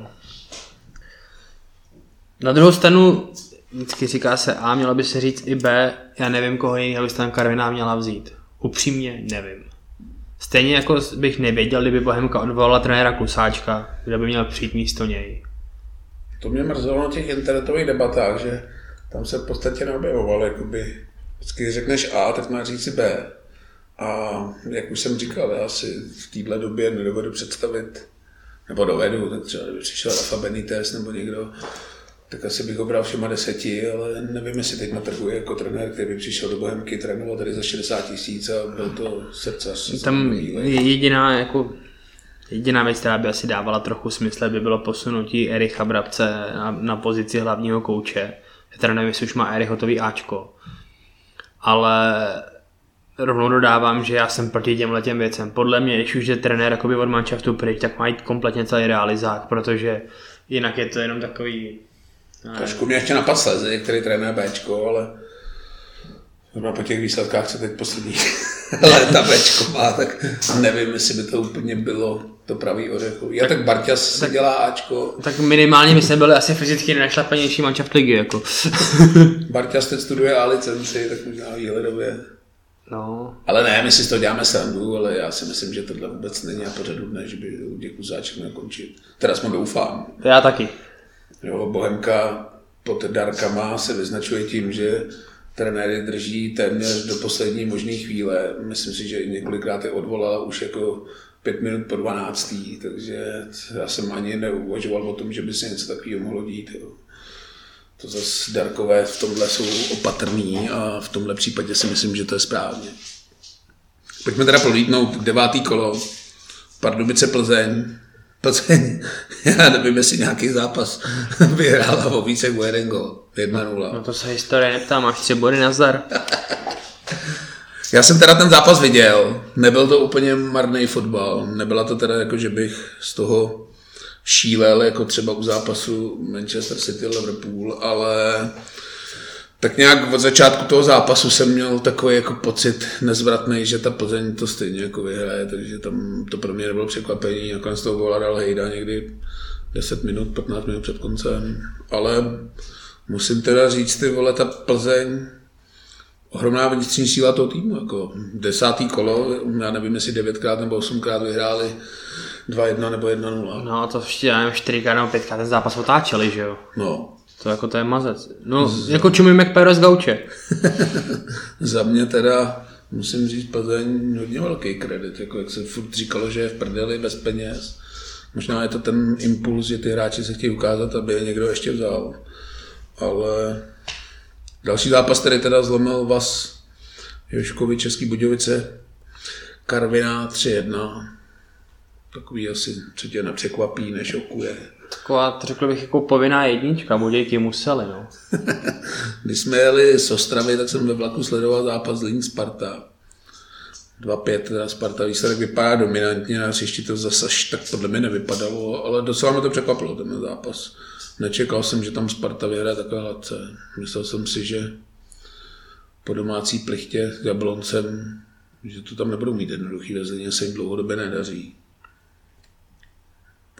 Na druhou stranu, vždycky říká se A, mělo by se říct i B, já nevím, koho jiného bys tam Karviná měla vzít. Upřímně nevím. Stejně jako bych nevěděl, kdyby Bohemka odvolala trenéra Klusáčka, kde by měl přijít místo něj. To mě mrzelo na těch internetových debatách, že tam se v podstatě neobjevoval, jakoby vždycky řekneš A, tak máš říct B. A jak už jsem říkal, já si v téhle době nedovedu představit, nebo dovedu, tak třeba kdyby přišel Rafa Benitez nebo někdo, tak asi bych ho bral všema deseti, ale nevím, jestli teď na trhu je jako trenér, který by přišel do Bohemky, trénoval tady za 60 tisíc a byl to srdcař. Tam je jediná jako Jediná věc, která by asi dávala trochu smysl, by bylo posunutí Ericha Brabce na, na pozici hlavního kouče. Teda nevím, jestli už má Erich hotový Ačko. Ale rovnou dodávám, že já jsem proti těm letěm věcem. Podle mě, když už je trenér jakoby od manšaftu pryč, tak mají kompletně celý realizák, protože jinak je to jenom takový... Trošku mě ještě napad Sleze, který trénuje Bčko, ale Zrovna po těch výsledkách, co teď poslední *laughs* léta Bčko má, tak nevím, jestli by to úplně bylo to pravý ořechový. Já tak, tak Barťas tak, dělá Ačko. Tak minimálně my jsme byli asi fyzicky nejnašlapanější mančaft ligy. Jako. *laughs* Barťas teď studuje A licenci, tak možná výhledově. No. Ale ne, my si z toho děláme srandu, ale já si myslím, že tohle vůbec není na pořadu dne, že by děkuji záček měl končit. Teda jsme doufám. Já taky. Jo, Bohemka pod Darkama se vyznačuje tím, že trenéry drží téměř do poslední možné chvíle. Myslím si, že několikrát je odvolala už jako pět minut po 12. Takže já jsem ani neuvažoval o tom, že by se něco takového mohlo dít. Jo. To zase Darkové v tomhle jsou opatrný a v tomhle případě si myslím, že to je správně. Pojďme teda prolítnout devátý kolo. Pardubice Plzeň. Plzeň, *laughs* já nevím, jestli nějaký zápas *laughs* vyhrála o více jeden gol. 1-0. No to se historie neptá, máš tři body na zdar. *laughs* Já jsem teda ten zápas viděl, nebyl to úplně marný fotbal, nebyla to teda jako, že bych z toho šílel, jako třeba u zápasu Manchester City Liverpool, ale tak nějak od začátku toho zápasu jsem měl takový jako pocit nezvratný, že ta Plzeň to stejně jako vyhraje, takže tam to pro mě nebylo překvapení, nakonec toho góla dal Hejda někdy 10 minut, 15 minut před koncem, ale musím teda říct, ty vole, ta Plzeň, ohromná vnitřní síla toho týmu, jako desátý kolo, já nevím, jestli devětkrát nebo osmkrát vyhráli 2-1 nebo 1-0. No to ještě, já nevím, 4 nebo 5 ten zápas otáčeli, že jo? No. To jako to je mazec. No, Z... jako čumí McPero z Gauče. *laughs* Za mě teda musím říct Plzeň hodně velký kredit, jako jak se furt říkalo, že je v prdeli bez peněz. Možná je to ten impuls, že ty hráči se chtějí ukázat, aby je někdo ještě vzal. Ale další zápas, který teda zlomil vás Joškovi Český Budějovice, Karviná 3-1. Takový asi, co tě nepřekvapí, nešokuje. Taková, řekl bych, jako povinná jednička, Budějky museli, no. *laughs* Když jsme jeli z Ostravy, tak jsem ve vlaku sledoval zápas Zlín Sparta. 2-5, teda Sparta výsledek vypadá dominantně, na hřišti to zase až tak podle mě nevypadalo, ale docela mě to překvapilo, ten zápas. Nečekal jsem, že tam Sparta vyhraje takové hladce. Myslel jsem si, že po domácí plichtě s Jabloncem, že to tam nebudou mít jednoduchý vezení, se jim dlouhodobě nedaří.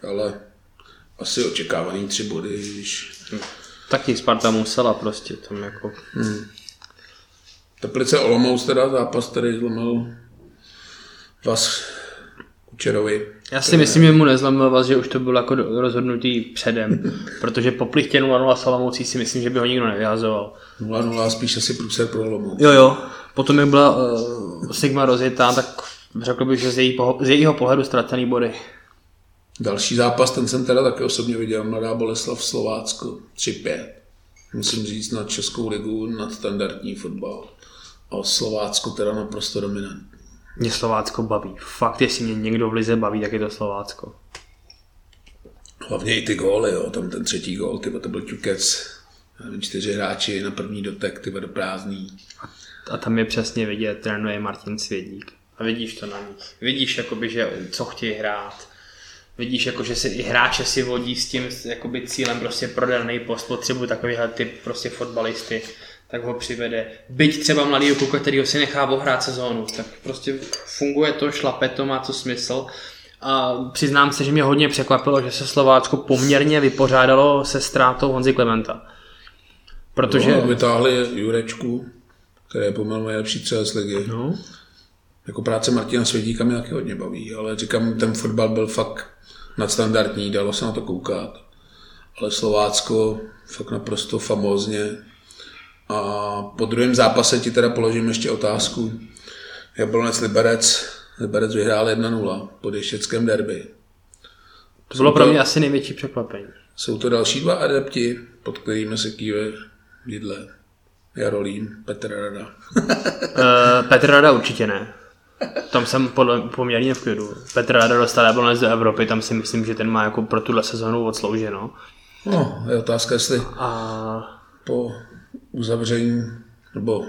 Ale asi očekávaný tři body, když... Taky Sparta musela prostě tam jako... Hmm. Teplice Olomouc teda zápas, který zlomil vás Kučerovi. Já si myslím, že mu nezlomil vás, že už to bylo jako rozhodnutý předem, *laughs* protože po plichtě 0-0 s Olomoucí si myslím, že by ho nikdo nevyhazoval. 0-0 spíš asi průser pro Olomouc. Jo, jo. Potom, jak byla uh, Sigma rozjetá, tak řekl bych, že z, její, z jejího pohledu ztracený body. Další zápas, ten jsem teda taky osobně viděl, Mladá Boleslav Slovácko, 3-5. Musím říct na Českou ligu nad standardní fotbal. A Slovácko teda naprosto dominantní. Mě Slovácko baví. Fakt, jestli mě někdo v lize baví, tak je to Slovácko. Hlavně i ty góly, jo. tam ten třetí gól, tyba, to byl ťukec. Čtyři hráči na první dotek, tyba do prázdný. A tam je přesně vidět, trénuje Martin Svědík. A vidíš to na ní. Vidíš, jakoby, že co chtějí hrát vidíš, jako, že si i hráče si vodí s tím jakoby, cílem prostě prodaný post, potřebuji takovýhle typ prostě fotbalisty, tak ho přivede. Byť třeba mladý kluka, který ho si nechá ohrát sezónu, tak prostě funguje to, šlape to, má to smysl. A přiznám se, že mě hodně překvapilo, že se Slovácko poměrně vypořádalo se ztrátou Honzy Klementa. Protože... No, vytáhli Jurečku, který je pomalu nejlepší třeba z ligy. No. Jako práce Martina Svědíka mě taky hodně baví, ale říkám, ten fotbal byl fakt nadstandardní, dalo se na to koukat. Ale Slovácko fakt naprosto famózně. A po druhém zápase ti teda položím ještě otázku. Jablonec Liberec, Liberec vyhrál 1-0 po Dešeckém derby. To bylo pro mě asi největší překvapení. Jsou to další dva adepti, pod kterými se kýve Jidle. Jarolím, Petr Rada. Uh, *laughs* Petr Rada určitě ne. Tam jsem podle, poměrně v klidu. Petr Rada dostal Jablonec do Evropy, tam si myslím, že ten má jako pro tuhle sezonu odslouženo. No, je otázka, jestli A po uzavření, nebo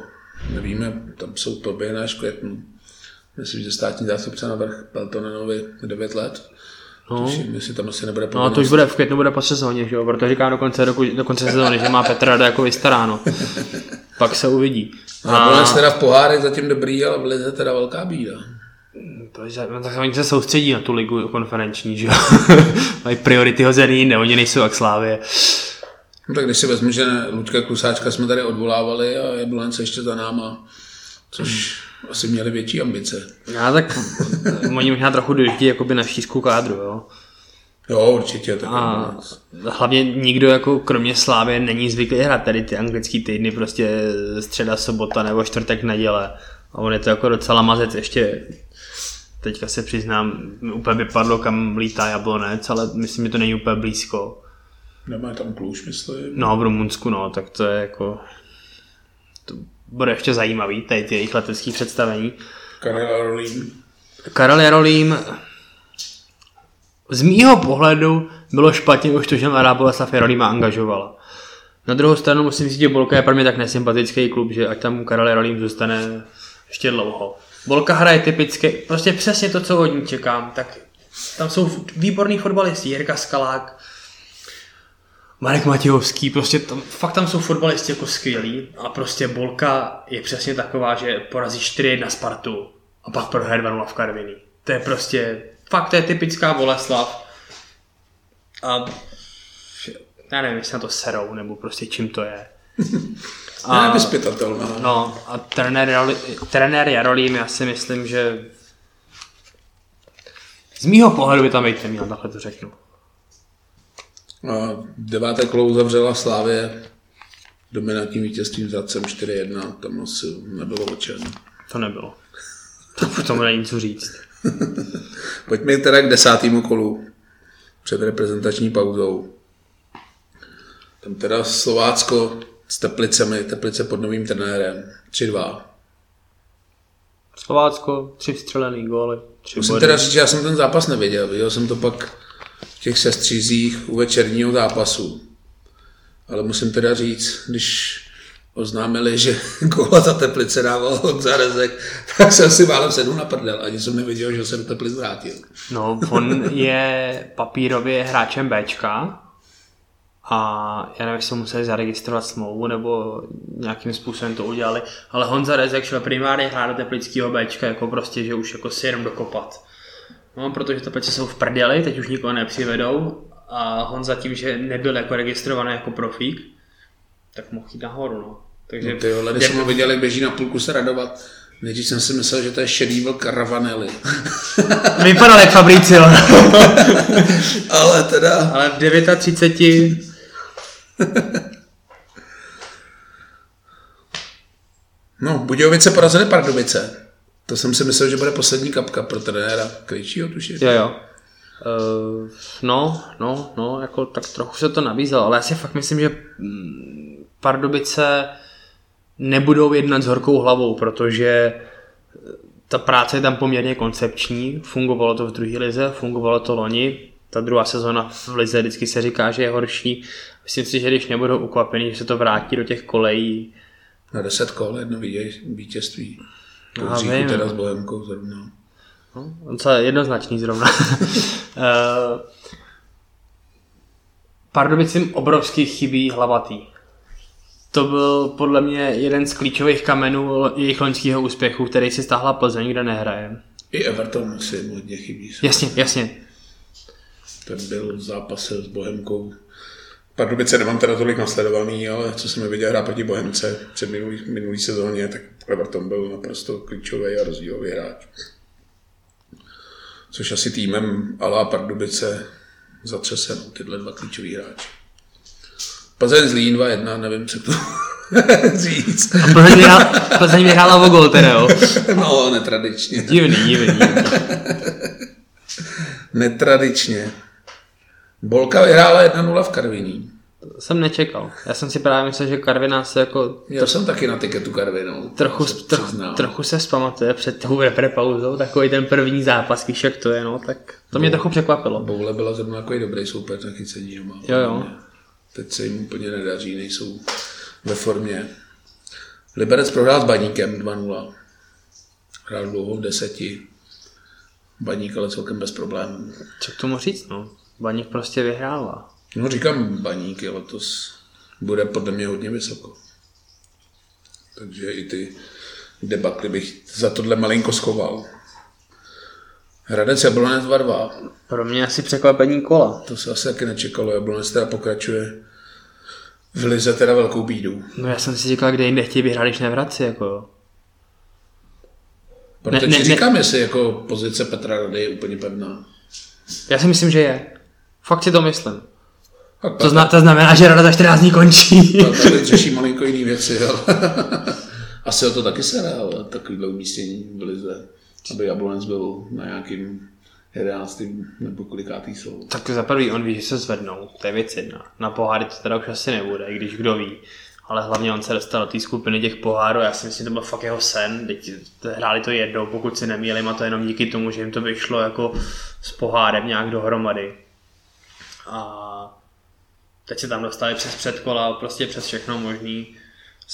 nevíme, tam jsou poběhy až květnu. Myslím, že státní zástupce navrh Peltonenovi 9 let. No. Tuším, jestli tam asi nebude No a to už bude v květnu, bude po sezóně, že jo? Proto říkám do konce, roku, do konce sezóny, že má Petr Rada jako vystaráno. *laughs* Pak se uvidí. A nakonec teda v pohárech zatím dobrý, ale v lize teda velká bída. To je- no, tak oni se soustředí na tu ligu konferenční, že jo? *laughs* Mají priority hozený jinde, oni nejsou jak Slávě. No tak když si vezmu, že Luďka Klusáčka jsme tady odvolávali a Jablonec ještě za náma, což asi měli větší ambice. Já tak, *laughs* oni možná trochu dojíždí jakoby na šířku kádru, jo? Jo, určitě. Tak A Jablonec. hlavně nikdo jako kromě Slávy není zvyklý hrát tady ty anglický týdny, prostě středa, sobota nebo čtvrtek, neděle. A on je to jako docela mazec ještě teďka se přiznám, úplně vypadlo, kam lítá Jablonec, ale myslím, že to není úplně blízko. Nemají tam kluž, myslím. No, v Rumunsku, no, tak to je jako... To bude ještě zajímavý, tady ty jejich letecký představení. Karel Rolín. Karel Jarolím, z mýho pohledu bylo špatně už to, že Mladá Boleslav Jarolíma angažovala. Na druhou stranu musím říct, že Bolka je pro mě tak nesympatický klub, že ať tam Karel Jarolím zůstane ještě dlouho. Bolka hraje typicky, prostě přesně to, co od ní čekám, tak tam jsou výborní fotbalisti, Jirka Skalák, Marek Matějovský, prostě tam, fakt tam jsou fotbalisti jako skvělí a prostě Bolka je přesně taková, že porazí 4-1 Spartu a pak prohraje 2-0 v Karviní. To je prostě, fakt to je typická Boleslav. A já nevím, jestli na to serou, nebo prostě čím to je. *laughs* A... No a trenér, trenér Jarolím, já si myslím, že z mýho pohledu by tam být neměl, takhle to řeknu. A deváté kolo uzavřela Slávě dominantním vítězstvím s Hradcem 4-1. Tam asi nebylo o čem. To nebylo. To tomu není co říct. *laughs* Pojďme teda k desátému kolu před reprezentační pauzou. Tam teda Slovácko s Teplicemi, Teplice pod novým trenérem. 3-2. Slovácko, tři vstřelený góly, tři Musím body. teda říct, že já jsem ten zápas neviděl. Viděl jsem to pak těch sestřízích u večerního zápasu. Ale musím teda říct, když oznámili, že *laughs* góla za Teplice dával Honza Rezek, tak jsem si málem sedl na prdel. Ani jsem nevěděl, že se do vrátil. No, on je papírově hráčem Bčka a já nevím, jestli museli zaregistrovat smlouvu nebo nějakým způsobem to udělali, ale Honza Rezek šel primárně hrát do teplického Bčka, jako prostě, že už jako si jenom dokopat. No, protože Teplice jsou v prdeli, teď už nikoho nepřivedou a Honza tím, že nebyl jako registrovaný jako profík, tak mohl jít nahoru, no. Takže No ty vole, když jsem ho viděl, jak běží na půlku se radovat, nejdřív jsem si myslel, že to je šedý vlk Ravanelli. *laughs* vypadal jak Fabricio, *laughs* Ale teda, ale v 39 no, Budějovice porazili Pardubice. To jsem si myslel, že bude poslední kapka pro trenéra Krejčího, tuším. Jo, jo. Uh, no, no, no, jako tak trochu se to nabízelo, ale já si fakt myslím, že mm, Pardubice nebudou jednat s horkou hlavou, protože ta práce je tam poměrně koncepční, fungovalo to v druhé lize, fungovalo to loni, ta druhá sezona v lize vždycky se říká, že je horší. Myslím si, že když nebudou ukvapení, že se to vrátí do těch kolejí, Na 10 kol jedno vítěz- vítězství. To No, říku vím. teda s Bohemkou zrovna. No, docela jednoznačný zrovna. *laughs* Eh, Pardubicím obrovský chybí hlavatý. To byl podle mě jeden z klíčových kamenů jejich loňského úspěchu, který si stáhla Plzeň, kde nehraje. I Everton si hodně chybí. Jasně, jasně. Ten byl v zápase s Bohemkou Pardubice nemám teda tolik nasledovaný, ale co jsem viděl hrát proti Bohemce před minulý, minulý sezóně, tak Everton byl naprosto klíčový a rozdílový hráč. Což asi týmem Alá Pardubice zatřese no, tyhle dva klíčový hráči. Plzeň Zlín 2-1, nevím, co to *laughs* říct. A Plzeň, vyhrál, Plzeň vyhrála o gol teda, jo? No, netradičně. Divný, divný. divný. *laughs* Netradičně. Bolka vyhrála 1-0 v Karviní. Jsem nečekal. Já jsem si právě myslel, že Karviná se jako Já jsem taky na tiketu Karvinou. trochu, se trochu, přiznám. trochu se zpamatuje před tou repre pauzou, takový ten první zápas, víš jak to je, no, tak to mě trochu překvapilo. Boule byla zrovna takový dobrý soupeř na chycení doma. Jo, jo. Teď se jim úplně nedaří, nejsou ve formě. Liberec prohrál s Baníkem 2-0. Hrál dlouho v deseti. Baník ale celkem bez problémů. Co k tomu říct, no? Baník prostě vyhrává. No říkám, Baník je letos bude podle mě hodně vysoko. Takže i ty debaty bych za tohle malinko schoval. Hradec Jablonec 2-2. Pro mě asi překvapení kola. To se asi taky nečekalo. Jablonec teda pokračuje v lize teda velkou bídu. No já jsem si říkal, kde jinde chtějí vyhrát, když nevrací, jako jo. Proto Ne- ne, ti ne- říkám, jestli jako pozice Petra Rady je úplně pevná. Já si myslím, že je. Fakt si to myslím. Tak To, zna, to znamená, že rada za 14 dní končí. Petr tady řeší malinko jiný věci, ale *laughs* asi o to taky se dá, ale takovýhle umístění v lize, aby Jablonec byl na nějakým 11. nebo kolikátý jsou. tak za prvý on ví, že se zvednou, to je věc jedna. Na poháry to teda už asi nebude, i když kdo ví. Ale hlavně on se dostal do té skupiny těch pohárů, já si myslím, že to byl fakt jeho sen, teď hráli to jednou, pokud si nemýlím, a to jenom díky tomu, že jim to vyšlo jako s pohárem nějak dohromady. A teď se tam dostali přes předkola, prostě přes všechno možný.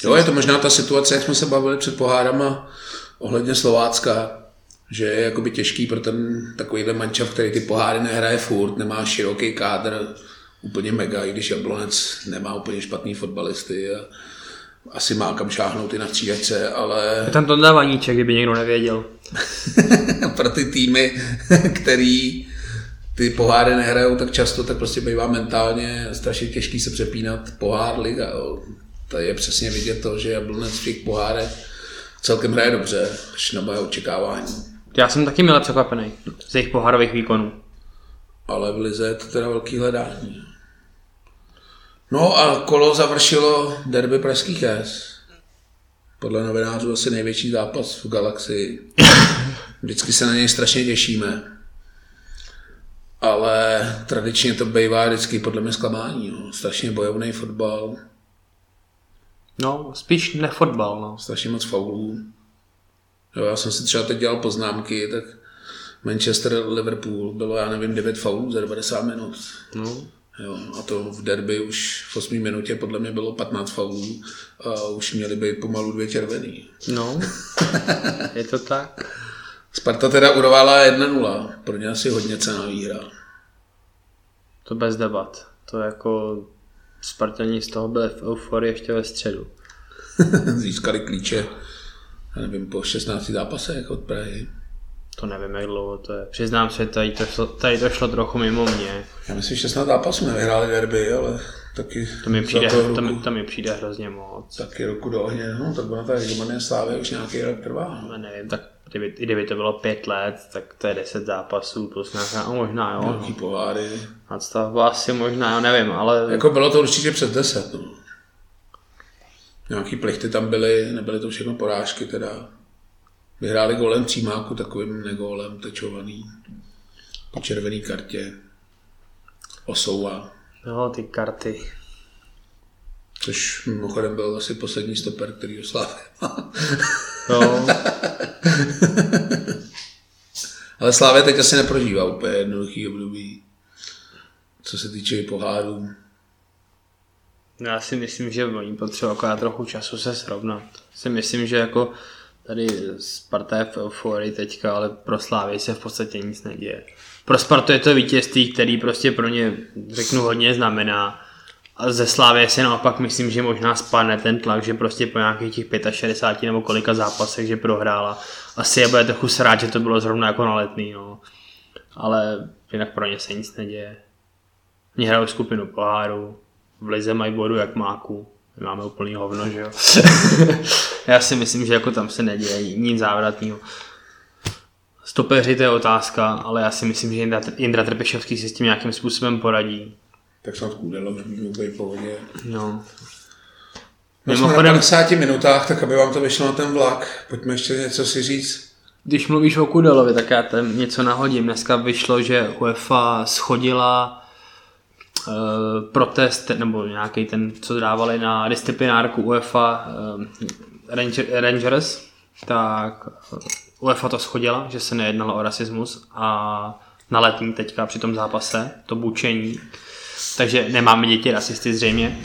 Jo, je to možná ta situace, jak jsme se bavili před pohárama ohledně Slovácka, že je jakoby těžký pro ten takovýhle mančav, který ty poháry nehraje furt, nemá široký kádr, úplně mega, i když Jablonec nemá úplně špatný fotbalisty a asi má kam šáhnout i na střídačce, ale Je tam to Vaníček, kdyby někdo nevěděl. *laughs* pro ty týmy, který ty poháry nehrajou tak často, tak prostě bývá mentálně strašně těžký se přepínat pohár liga. Jo. To je přesně vidět to, že Jablonec v těch pohárech celkem hraje dobře, až na moje očekávání. Já jsem taky milé překvapený z jejich pohárových výkonů. Ale v lize je to teda velký hledání. No a kolo završilo derby pražských S. Podle novinářů asi největší zápas v galaxii. Vždycky se na něj strašně těšíme. Ale tradičně to bývá vždycky podle mě zklamání. No. Strašně bojovný fotbal, No, spíš nefotbal, no. strašně moc faulů. Jo, já jsem si třeba teď dělal poznámky, tak Manchester, Liverpool bylo, já nevím, 9 faulů za 90 minut. no. Jo, a to v derby už v 8 minutě podle mě bylo 15 faulů a už měly být pomalu dvě červený. No, *laughs* je to tak. Sparta teda urovala 1-0, pro ně asi hodně cená výhra. To bez debat. To jako Spartani z toho byli v euforii ještě ve středu. *laughs* Získali klíče, já nevím, po 16 zápasech od Prahy. To nevím, jak dlouho to je. Přiznám se, tady to šlo, tady to šlo trochu mimo mě. Já myslím, že 16 zápasů nevyhráli derby, ale taky To mi přijde, toho to, mi, to mi přijde hrozně moc. taky roku do ohně. No, tak ona ta hegemonie slávy už nějaký rok trvá. Já nevím, tak kdyby, i kdyby to bylo pět let, tak to je 10 zápasů plus nějaká, no možná jo. Velký No. poháry. Nadstavba asi možná, jo, nevím, ale Jako bylo to určitě přes 10. No. Nějaký plechty tam byly, nebyly to všechno porážky teda. Vyhráli golem Přímáku, takovým nególem tečovaný. Po červený kartě. Osouva. jo, ty karty. Což mimochodem byl asi poslední stoper, který oslávil. Jo, *laughs* Ale Slávě teď asi neprožívá úplně jednoduchý období. Co se týče pohádů. já si myslím, že oni potřebují akorát trochu času se srovnat. Si myslím, že jako tady Sparta je v euforii teďka, ale pro Slávy se v podstatě nic neděje. Pro Spartu je to vítězství, který prostě pro ně, řeknu, hodně znamená. Ze Slávy si naopak myslím, že možná spadne ten tlak, že prostě po nějakých těch 65 nebo kolika zápasech, že prohrála. Asi je bude trochu srát, že to bylo zrovna jako na letný, no. Ale jinak pro ně se nic neděje. Oni hrajou skupinu poháru, v lize mají vodu jak máku. My máme úplný hovno, že jo. *laughs* Já si myslím, že jako tam se neděje nic závratného. Stopeři to je otázka, ale já si myslím, že Jindra, Jindra Trpešovský si s tím nějakým způsobem poradí. Tak snad Kůdelo už můžou být pohodě. No. No jsme na Mimochodem, 50 minutách, tak aby vám to vyšlo na ten vlak. Pojďme ještě něco si říct. když mluvíš o Kudelovi, tak já tam něco nahodím. Dneska vyšlo, že UEFA schodila uh, protest, nebo nějaký ten, co dávali na disciplinárku UEFA Ranger, Rangers, tak eh, UEFA to schodila, že se nejednalo o rasismus a na letní teďka při tom zápase, to bučení. Takže nemáme děti rasisty zřejmě.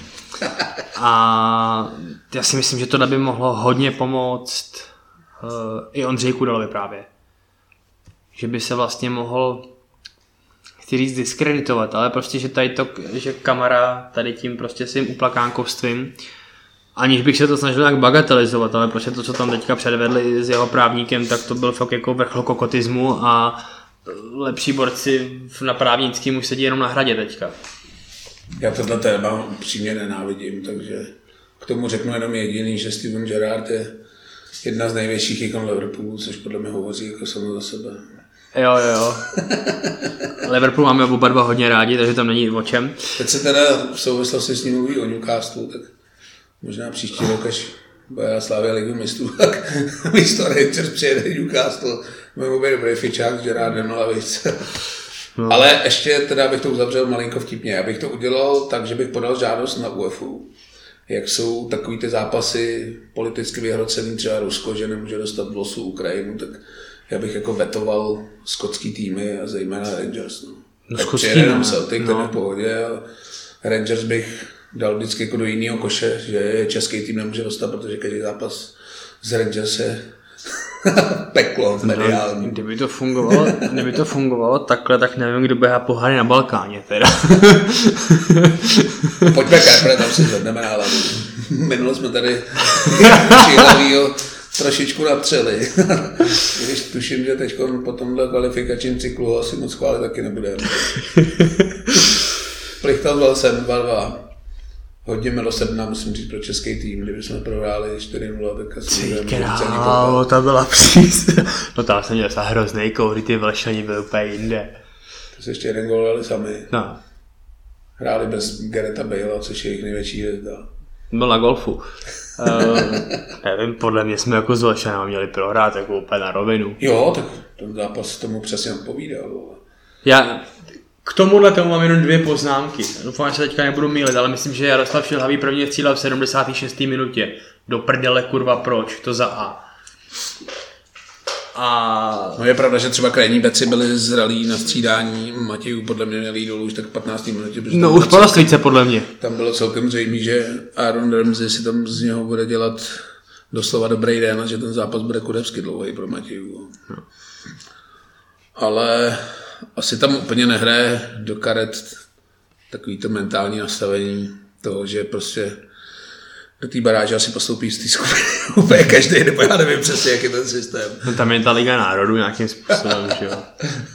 A já si myslím, že tohle by mohlo hodně pomoct uh, i Ondřej Kudelovi právě. Že by se vlastně mohl chci říct diskreditovat, ale prostě, že tady to, že kamera tady tím prostě svým uplakánkovstvím, aniž bych se to snažil nějak bagatelizovat, ale prostě to, co tam teďka předvedli s jeho právníkem, tak to byl fakt jako vrchol kokotismu a lepší borci na právnickým už sedí jenom na hradě teďka. Já tohle téma upřímně nenávidím, takže k tomu řeknu jenom jediný, že Steven Gerrard je jedna z největších ikon Liverpoolu, což podle mě hovoří jako samo za sebe. Jo, jo, jo. Liverpool máme oba dva hodně rádi, takže tam není o čem. Teď se teda v souvislosti s ním mluví o Newcastle, tak možná příští rok, až bude Slávě ligu mistrů, *laughs* tak místo Rangers přijede Newcastle. Můj být dobrý fičák, že rád na lavice. No. Ale ještě teda bych to uzavřel malinko vtipně. Já bych to udělal tak, že bych podal žádost na UEFu. Jak jsou takový ty zápasy politicky vyhrocený třeba Rusko, že nemůže dostat v losu Ukrajinu, tak já bych jako vetoval skotský týmy a zejména Rangers. No. No, tak přijede jenom no. Celtic, No. ten je v pohodě, ale Rangers bych dal vždycky jako do jiného koše, že český tým nemůže dostat, protože každý zápas z Rangers je *laughs* peklo mediální. Kdyby to fungovalo, kdyby to fungovalo takhle, tak nevím, kdo běhá pohary na Balkáně teda. *laughs* Pojďme Kerpre, tam si zvedneme na hlavu. Minule jsme tady Šílavýho trošičku natřeli. *laughs* Když tuším, že teď po tomhle kvalifikačním cyklu asi moc chválit taky nebudeme. Plichtal byl jsem 2-2. Hodně milosrdná, musím říct, pro český tým. Kdyby jsme prohráli 4-0, tak asi budeme *laughs* to byla přís. No tam jsem měl za hrozný koury, ty vlšani byly úplně jinde. To se ještě jeden gol dali sami. No, Hráli bez Gareta Bale, což je jejich největší hvězda. byl na golfu. Uh, nevím, podle mě jsme jako s Vlšanem měli prohrát jako úplně na rovinu. Jo, tak ten zápas tomu přesně odpovídal. Já k tomuhle tomu mám jenom dvě poznámky. Doufám, že se teďka nebudu mílit, ale myslím, že Jaroslav Šilhavý první cíle v 76. minutě. Do prdele kurva proč, to za A. A No je pravda, že třeba krajní beci byli zralí na střídání, Matějů podle mě měli jít dolů už tak 15. minutě, no už po rozklíce podle mě. tam bylo celkem zřejmé, že Aaron Ramsey si tam z něho bude dělat doslova dobrý den a že ten zápas bude kudevsky dlouhý pro Matějů. Ale asi tam úplně nehraje do karet takový to mentální nastavení toho, že prostě do té baráže asi postoupí z té skupiny *laughs* úplně každý, nebo já nevím přesně, jak je ten systém. No tam je ta Liga národů nějakým způsobem, že jo.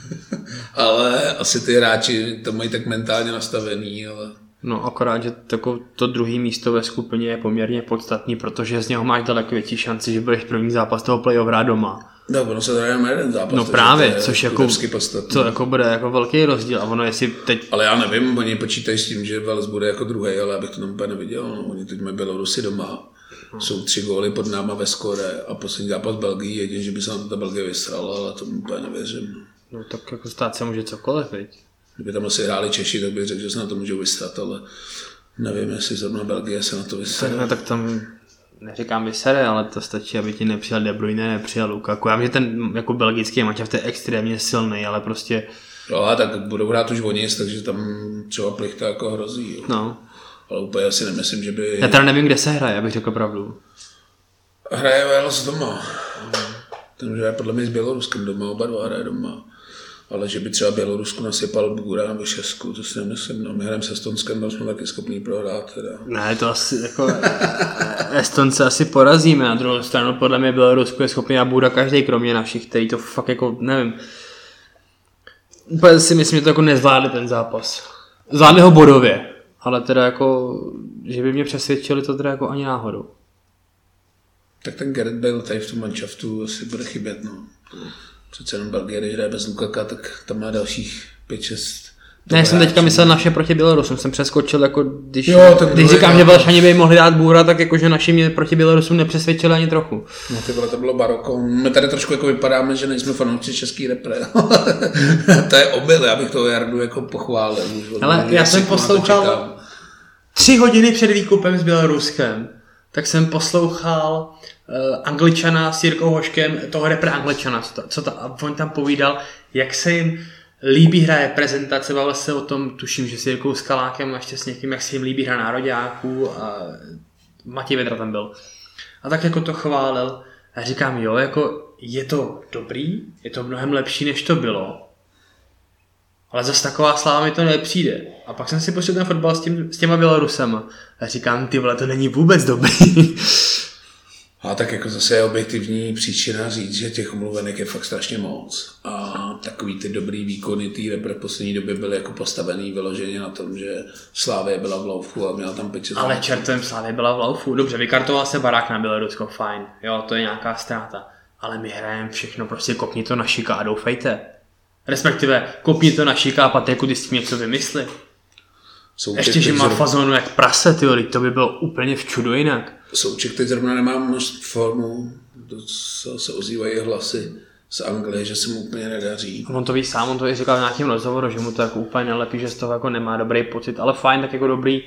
*laughs* Ale asi ty hráči to mají tak mentálně nastavený, ale No akorát, že tako, to druhé místo ve skupině je poměrně podstatný, protože z něho máš daleko větší šanci, že budeš první zápas toho playoff hrát doma. No, ono se to jenom jeden zápas. No právě, to je což jako, to jako bude jako velký rozdíl a ono jestli teď Ale já nevím, oni počítají s tím, že Wales bude jako druhý, ale abych to tam úplně neviděl. No, oni teď mají Bělorusy doma, jsou tři góly pod náma ve skore a poslední zápas Belgii jedině, že by se nám ta Belgie vysrala, ale tomu úplně nevěřím. No tak jako stát se může cokoliv, viď? Kdyby tam asi hráli Češi, tak bych řekl, že se na to můžou vysrat, ale nevím, jestli zrovna Belgie se na to Tak, vysrala. no, tak tam neříkám vysere, ale to stačí, aby ti nepřijal De Bruyne, nepřijal Lukaku. Já vím, že ten jako belgický mančaft je extrémně silný, ale prostě, No a tak budou hrát už o nic, takže tam třeba plichta jako hrozí. Jo. no. Ale úplně asi nemyslím, že by... Já teda nevím, kde se hraje, abych řekl pravdu. Hraje Wales doma. Ten hraje podle mě s Běloruskem doma, oba dva hraje doma. Ale že by třeba Bělorusku nasypal Bůra nebo Šesku, to si nemyslím. No, my hrajeme se Estonskem, tam jsme taky schopní prohrát. Teda. Ne, to asi jako Estonce asi porazíme, na druhou stranu podle mě Bělorusko je schopný a Buda každý kromě našich, který to fakt jako, nevím. Úplně si myslím, že to jako nezvládli ten zápas. Zvládli ho bodově, ale teda jako, že by mě přesvědčili, to teda jako ani náhodou. Tak ten Gareth Bale tady v tom manšaftu asi bude chybět, no. Přece jenom Belgie, když hraje bez Lukaka, tak tam má dalších 5-6 Ne, já jsem teďka myslel naše proti Bělorusům, jsem přeskočil, jako když, Jo, tak když říkám, že Velšani by mohli dát bůra, tak jakože naši mě proti Bělorusům nepřesvědčili ani trochu. No ty vole, to bylo baroko. My tady trošku jako vypadáme, že nejsme fanoušci český repre. *laughs* to je obil, já bych toho Jardu jako pochválil. Ale já jsem to poslouchal-. Tři hodiny před výkupem s Běloruskem, tak jsem poslouchal uh, Angličana s Jirkou Hoškem, toho repre Angličana, co, ta, co ta, a on tam povídal, jak se jim líbí hra reprezentace, bavil se o tom, tuším, že s Jirkou Skalákem a ještě s někým, jak se jim líbí hra nároďáků a Matěj Vedra tam byl. A tak jako to chválil. A říkám, jo, jako je to dobrý, je to mnohem lepší, než to bylo, ale zase taková sláva mi to nepřijde. A pak jsem si pustil ten fotbal s, tím, s těma Bělorusama. A říkám, ty vole, to není vůbec dobrý. *laughs* A tak jako zase je objektivní příčina říct, že těch omluvenek je fakt strašně moc. A takový ty dobrý výkony té repre v poslední době byly jako postavený vyloženě na tom, že Slávě byla v loufu a měla tam 5 Ale čertovém slávě byla v laufu. Dobře, vykartoval se barák na Bělorusko, fajn. Jo, to je nějaká ztráta. Ale my hrajeme všechno, prostě kopni to na šika a doufejte. Respektive kopni to na šika a Patriku, ty s tím něco vymysli. Souček, Ještě, že má zrovna- fazonu jak prase, ty to by bylo úplně v čudu jinak. Souček teď zrovna nemá moc formu, docela se ozývají hlasy z Anglie, že se mu úplně nedaří. On to ví sám, on to i říkal v nějakém rozhovoru, že mu to jako úplně nelepí, že z toho jako nemá dobrý pocit, ale fajn, tak jako dobrý,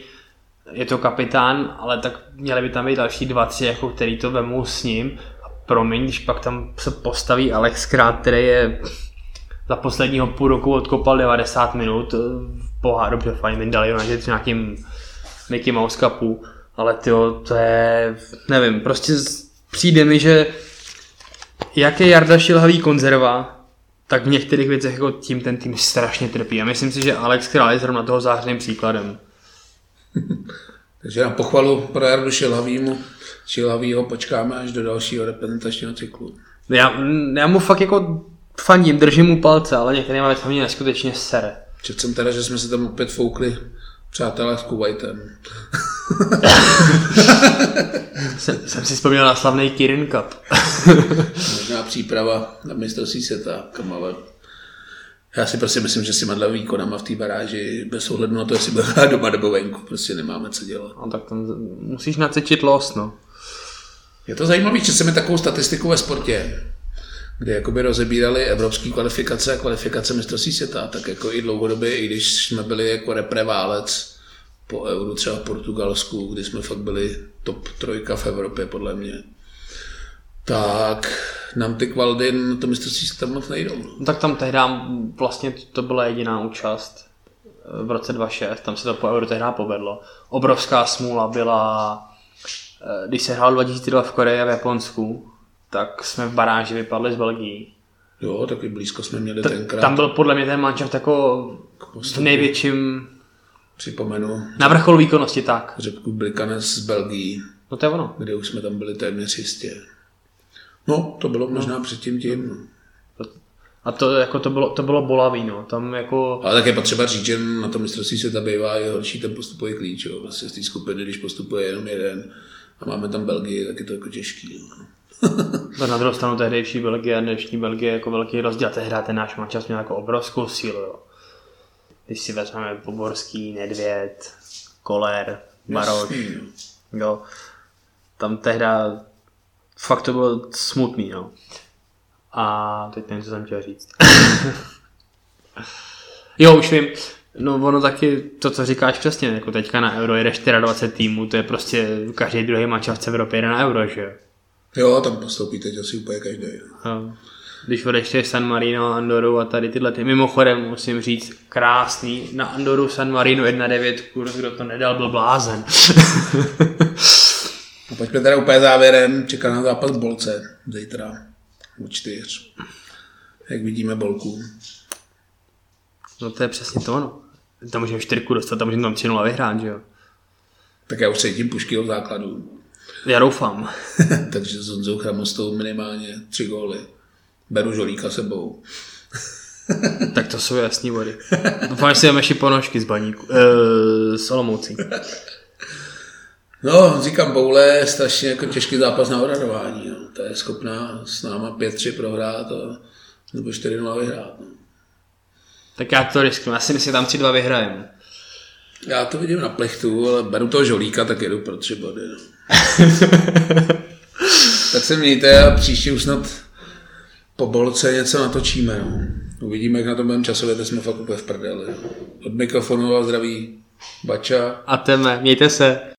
je to kapitán, ale tak měli by tam být další dva, tři, jako který to vemou s ním. A promiň, když pak tam se postaví Alex Krát, který je za posledního půl roku odkopal 90 minut, pohá, dobře, fajn, vyndali na že nějakým Mickey Mouse Cupu, ale tyjo, to je, nevím, prostě z- přijde mi, že jak je Jarda Šilhavý konzerva, tak v některých věcech jako tím ten tým strašně trpí. A myslím si, že Alex Král je zrovna toho zářným příkladem. *laughs* Takže na pochvalu pro Jardu Šilhavýmu, Šilhavýho počkáme až do dalšího reprezentačního cyklu. Já, já mu fakt jako fandím, držím mu palce, ale některýma věcmi mě neskutečně sere. Četl jsem teda, že jsme se tam opět foukli přátelé s Kuwaitem. *laughs* Jsem, jsem si vzpomněl na slavný Kirin Cup. *laughs* Možná příprava na mistrovství světa, kam ale já si prostě myslím, že s těma výkonama v té baráži, bez ohledu na to, jestli hrát doma nebo venku, prostě nemáme co dělat. No tak tam musíš nacečit los, no. Je to zajímavé, že jsem takovou statistiku ve sportě, kde jakoby rozebírali evropské kvalifikace a kvalifikace mistrovství světa, tak jako i dlouhodobě, i když jsme byli jako repreválec po euru třeba v Portugalsku, kdy jsme fakt byli top trojka v Evropě, podle mě, tak nám ty kvaldy na to mistrovství světa moc nejdou. No. tak tam tehdy vlastně to byla jediná účast v roce 2006, tam se to po euro tehdy povedlo. Obrovská smůla byla, eh, když se hrál 2002 v Koreji a v Japonsku, tak jsme v baráži vypadli z Belgii. Jo, taky blízko jsme měli tenkrát. Tam byl podle mě ten manšaft jako v největším, Připomenu na vrcholu výkonnosti tak. řepku Blikanec z Belgii, No to je ono. kde už jsme tam byli téměř jistě. No, to bylo možná předtím tím. No. A to, jako to, bylo, to bylo bolavý, no. Tam jako, Ale tak je potřeba říct, že na tom mistrovství světa bývá i horší ten postupový klíč. Jo. Vlastně z té skupiny, když postupuje jenom jeden a máme tam Belgii, tak je to jako těžký. Jo. To *laughs* na druhou stranu tehdejší Belgie a dnešní Belgie jako velký rozdíl. Tehdy ten náš mančas měl jako obrovskou sílu, jo. Když si vezmeme Poborský, Nedvěd, Koler, Maroš, jo. jo. Tam tehda fakt to bylo smutný, no. A teď nevím, co jsem chtěl říct. *laughs* jo, už vím. No ono taky, to co říkáš přesně, jako teďka na Euro jede 24 týmů, to je prostě každý druhý mančav v Evropě jede na Euro, že jo. Jo, tam postoupí teď asi úplně každý. No. Jo. Když odešli San Marino, Andoru a tady tyhle ty. Mimochodem musím říct, krásný. Na Andoru San Marino 1.9 kurz, kdo to nedal, byl blázen. *laughs* A pojďme teda úplně závěrem, čeká na zápas Bolce zítra u čtyř. Jak vidíme Bolku. no to je přesně to ono. Tam můžeme čtyřku dostat, tam můžeme tam 3 a vyhrát, že jo. Tak já už cítím pušky od základu. Já doufám. *laughs* Takže s Honzou Chramostou minimálně tři góly. Beru žolíka sebou. *laughs* tak to jsou jasný body. Doufám, že si jdeme ještě ponožky z baníku. Uh, s Olomoucí. No, říkám, Boule je strašně jako těžký zápas na odhadování. No. To je schopná s náma 5-3 prohrát a, nebo 4-0 vyhrát. No. Tak já to risknu. Já si myslím, že tam 3-2 vyhrajeme. Já to vidím na plechtu, ale beru toho žolíka, tak jedu pro tři body. No. *laughs* tak se mějte a příště už snad po bolce něco natočíme. No. Uvidíme, jak na tom budeme časově, teď jsme fakt úplně v prdeli. Od mikrofonu a zdraví Bača. A teme, mějte se.